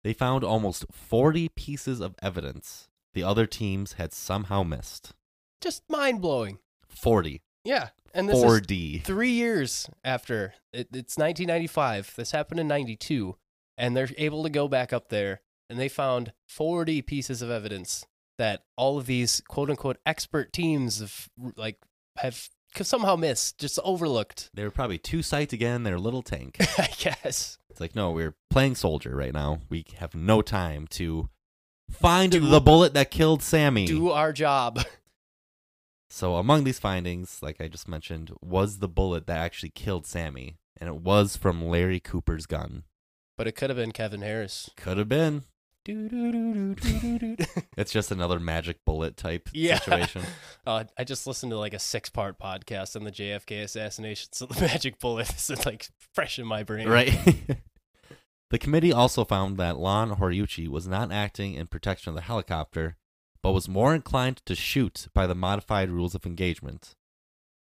They found almost 40 pieces of evidence the other teams had somehow missed. just mind blowing. 40. Yeah, and this is 4D. three years after it, it's 1995 this happened in 92 and they're able to go back up there and they found 40 pieces of evidence that all of these quote unquote expert teams have like have somehow missed just overlooked They were probably two sites again. their little tank. i guess It's like, no, we're playing soldier right now. We have no time to find Do- the bullet that killed Sammy. do our job So among these findings, like I just mentioned, was the bullet that actually killed Sammy, and it was from Larry Cooper's gun. but it could have been kevin harris Could have been. It's just another magic bullet type yeah situation. uh, i just listened to like a six part podcast on the jfk assassination so the magic bullet is like fresh in my brain Right. the committee also found that Lon Horiuchi was not acting in protection of the helicopter, but was more inclined to shoot by the modified rules of engagement.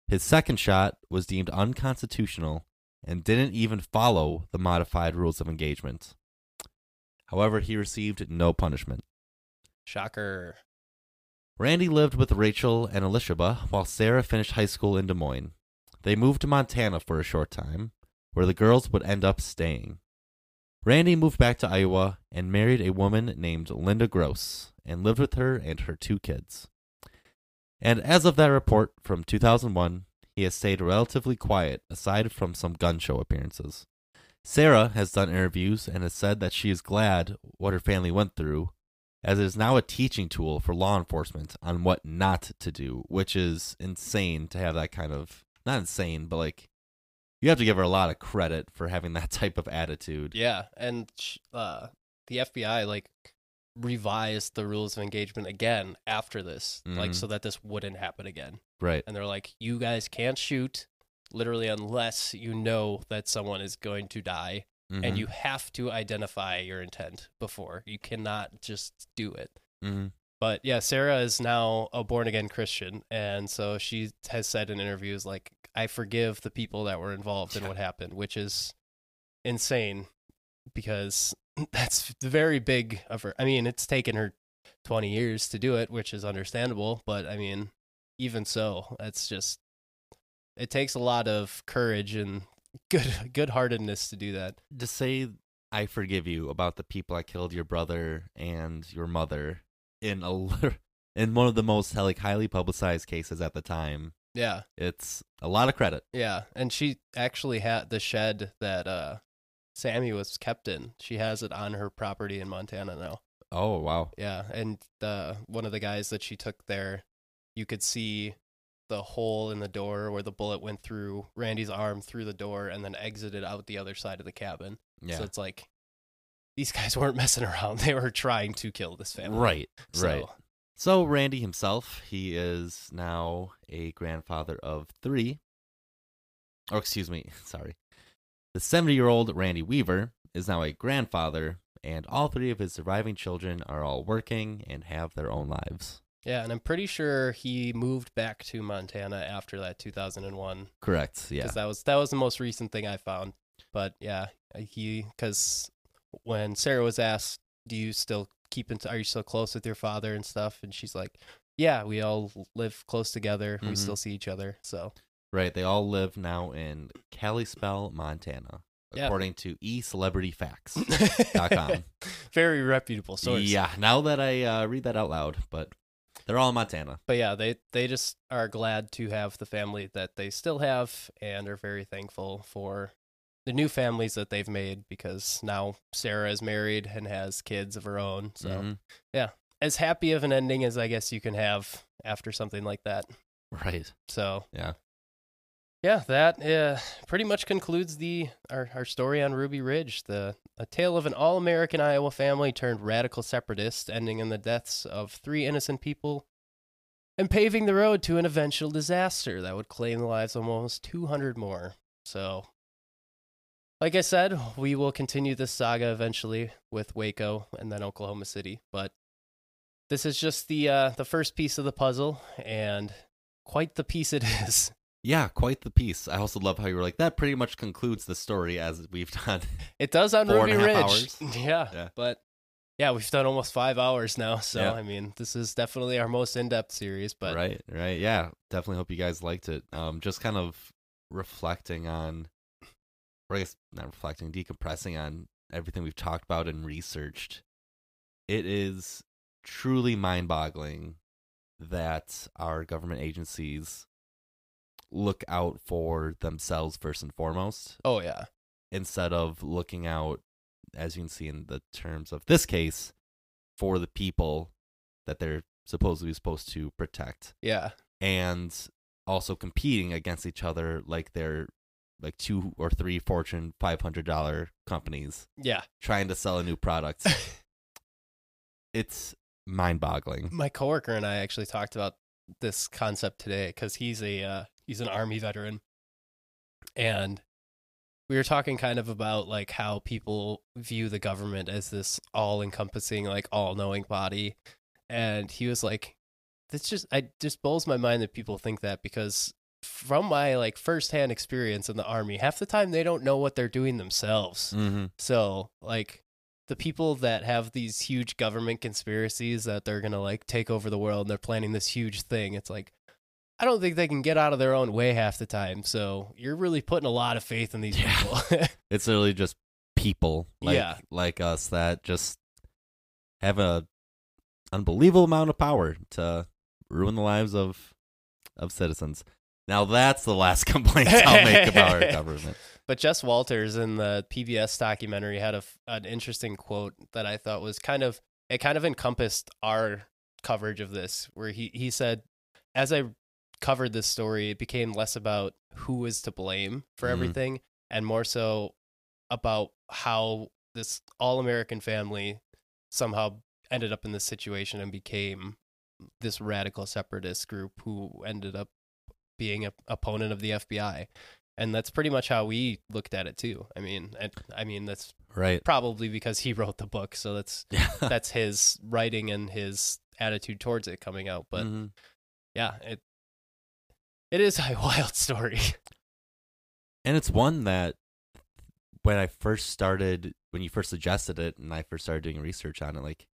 His second shot was deemed unconstitutional and didn't even follow the modified rules of engagement. However, he received no punishment. Shocker. Randy lived with Rachel and Elisheba while Sarah finished high school in Des Moines. They moved to Montana for a short time, where the girls would end up staying. Randy moved back to Iowa and married a woman named Linda Gross and lived with her and her two kids. And as of that report from 2001, he has stayed relatively quiet aside from some gun show appearances. Sarah has done interviews and has said that she is glad what her family went through, as it is now a teaching tool for law enforcement on what not to do, which is insane to have that kind of not insane, but like you have to give her a lot of credit for having that type of attitude. Yeah, and uh, the FBI like revised the rules of engagement again after this, like Mhm. so that this wouldn't happen again. Right. And they're like, you guys can't shoot literally unless you know that someone is going to die, Mhm. and you have to identify your intent before. You cannot just do it. Mhm. But yeah, Sarah is now a born again Christian, and so she has said in interviews like, "I forgive the people that were involved in what happened," which is insane because that's very big of her. I mean, it's taken her twenty years to do it, which is understandable. But I mean, even so, it's just it takes a lot of courage and good good heartedness to do that. to say I forgive you about the people that killed your brother and your mother in a in one of the most like highly publicized cases at the time. Yeah. It's a lot of credit. Yeah, and she actually had the shed that uh Sammy was kept in. She has it on her property in Montana now. Oh wow. Yeah, and the one of the guys that she took there, you could see the hole in the door where the bullet went through Randy's arm through the door and then exited out the other side of the cabin. Yeah. So it's like these guys weren't messing around. They were trying to kill this family. right. So, Right. So Randy himself, he is now a grandfather of three. Or excuse me, sorry. The 70-year-old Randy Weaver is now a grandfather, and all three of his surviving children are all working and have their own lives. Yeah, and I'm pretty sure he moved back to Montana after that 2001 Correct. Yeah. because that was that was the most recent thing I found. But yeah, he because when Sarah was asked, "Do you still keep in? Are you still close with your father and stuff?" and she's like, "Yeah, we all live close together. We Mhm. still see each other." So Right. They all live now in Kalispell, Montana, Yeah. according to eCelebrityFacts.com. very reputable source. yeah. Now that I uh, read that out loud, but they're all in Montana. But yeah, they they just are glad to have the family that they still have and are very thankful for the new families that they've made because now Sarah is married and has kids of her own. So Mhm. as happy of an ending as I guess you can have after something like that. Right. So Yeah. Yeah, that uh, pretty much concludes the our, our story on Ruby Ridge, the a tale of an all-American Iowa family turned radical separatist, ending in the deaths of three innocent people, and paving the road to an eventual disaster that would claim the lives of almost 200 more. So, like I said, we will continue this saga eventually with Waco and then Oklahoma City, but this is just the uh, the first piece of the puzzle, and quite the piece it is. Yeah, quite the piece. I also love how you were like, that pretty much concludes the story as we've done. It does on Ruby and a half Ridge. Yeah, Yeah. but yeah, we've done almost five hours now. So Yeah. I mean, this is definitely our most in-depth series. But right, right. Yeah, definitely hope you guys liked it. Um, just kind of reflecting on, or I guess not reflecting, decompressing on everything we've talked about and researched. It is truly mind boggling that our government agencies look out for themselves first and foremost oh yeah, instead of looking out, as you can see in the terms of this case, for the people that they're supposedly supposed to protect, yeah, and also competing against each other like they're like two or three Fortune 500 dollar companies yeah. trying to sell a new product. it's mind boggling. My coworker and I actually talked about this concept today because he's a uh, he's an army veteran, and we were talking kind of about like how people view the government as this all-encompassing, like all-knowing body, and he was like, "This just I just blows my mind that people think that because from my like firsthand experience in the army, half the time they don't know what they're doing themselves. Mm-hmm. So, like the people that have these huge government conspiracies that they're going to like take over the world and they're planning this huge thing, it's like I don't think they can get out of their own way half the time. So, you're really putting a lot of faith in these Yeah. people. It's literally just people like Yeah. like us that just have a unbelievable amount of power to ruin the lives of of citizens. Now that's the last complaint I'll make about our government. But Jess Walters in the PBS documentary had a, an interesting quote that I thought was kind of it kind of encompassed our coverage of this, where he he said, as I covered this story, it became less about who was to blame for Mhm. everything and more so about how this all American family somehow ended up in this situation and became this radical separatist group who ended up being a opponent of the FBI. And that's pretty much how we looked at it too. I mean, and, I mean that's Right. probably because he wrote the book, so that's Yeah. that's his writing and his attitude towards it coming out. But Mhm. yeah, it it is a wild story. And it's one that when I first started, when you first suggested it, and I first started doing research on it, like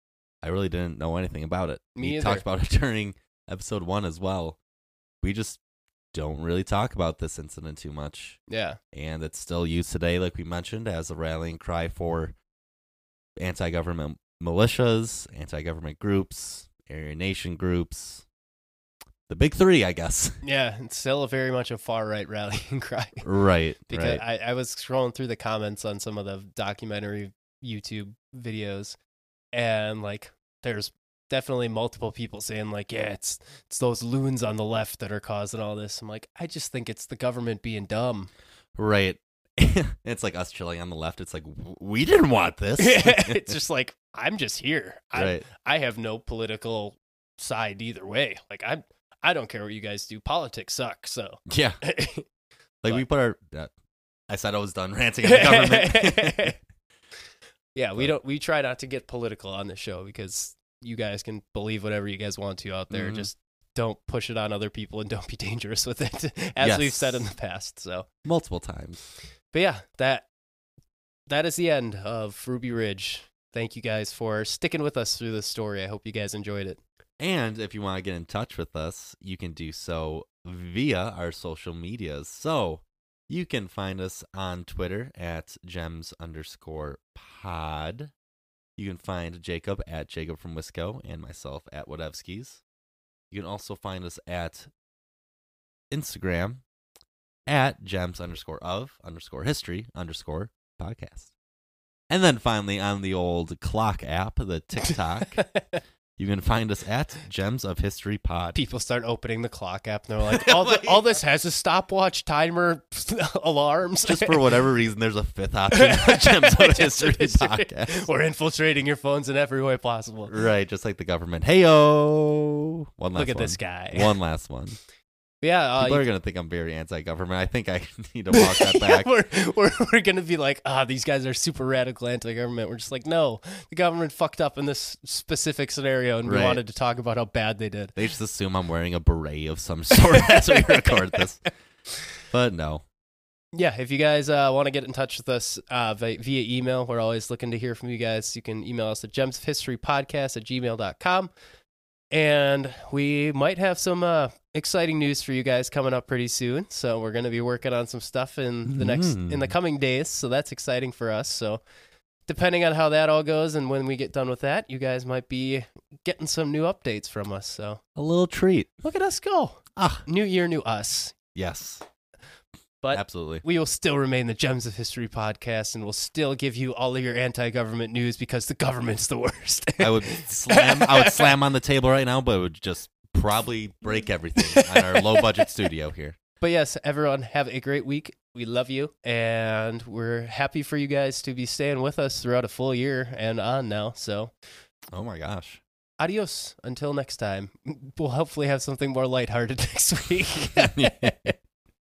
I really didn't know anything about it. Me we either. talked about it during episode one as well. We just don't really talk about this incident too much, yeah, and it's still used today, like we mentioned, as a rallying cry for anti-government militias, anti-government groups, Aryan Nation groups, the big three, I guess. yeah, it's still a very much a far right rallying cry. right. because right. I, I was scrolling through the comments on some of the documentary YouTube videos, and like there's definitely multiple people saying like, yeah, it's it's those loons on the left that are causing all this. I'm like, I just think it's the government being dumb. Right. it's like us chilling on the left. It's like we didn't want this. it's just like I'm just here. I right. I have no political side either way. Like I I don't care what you guys do. Politics suck. So Yeah. Like we put our. Uh, I said I was done ranting at the government. yeah, we don't we try not to get political on the show because you guys can believe whatever you guys want to out there. Mhm. Just don't push it on other people and don't be dangerous with it, as we've said in the past. So, Multiple times. but yeah, that that is the end of Ruby Ridge. Thank you guys for sticking with us through this story. I hope you guys enjoyed it. And if you want to get in touch with us, you can do so via our social medias. So you can find us on Twitter at gems underscore pod. You can find Jacob at Jacob from Wisco and myself at Whatevskis. You can also find us at Instagram at gems underscore of underscore history underscore podcast. And then finally on the old clock app, the TikTok. You can find us at Gems of History Pod. People start opening the clock app and they're like, all, the, all this has is stopwatch, timer, alarms. Just for whatever reason, there's a fifth option. Gems of Gems History of History. Podcast. We're infiltrating your phones in every way possible. Right, just like the government. Hey yo! One last Look at one. this guy. One last one. Yeah, uh, People are gonna think I'm very anti-government. I think I need to walk that back. we're, we're, we're going to be like, ah, these guys are super radical anti government. We're just like, no, the government fucked up in this specific scenario, and we Right. wanted to talk about how bad they did. They just assume I'm wearing a beret of some sort as we record this. But no. Yeah, if you guys uh, want to get in touch with us uh, via, via email, we're always looking to hear from you guys. You can email us at gemsofhistorypodcast at gmail.com. And we might have some uh, exciting news for you guys coming up pretty soon. So we're going to be working on some stuff in the next in the Mm. coming days. So that's exciting for us. So depending on how that all goes and when we get done with that, you guys might be getting some new updates from us. So A little treat. look at us go. Ah, New year, new us. yes. But Absolutely. we will still remain the Gems of History podcast and we'll still give you all of your anti government news because the government's the worst. I would slam I would slam on the table right now, but it would just probably break everything on our low budget studio here. but yes, everyone, have a great week. We love you and we're happy for you guys to be staying with us throughout a full year and on now. So Oh my gosh. adios until next time. We'll hopefully have something more lighthearted next week.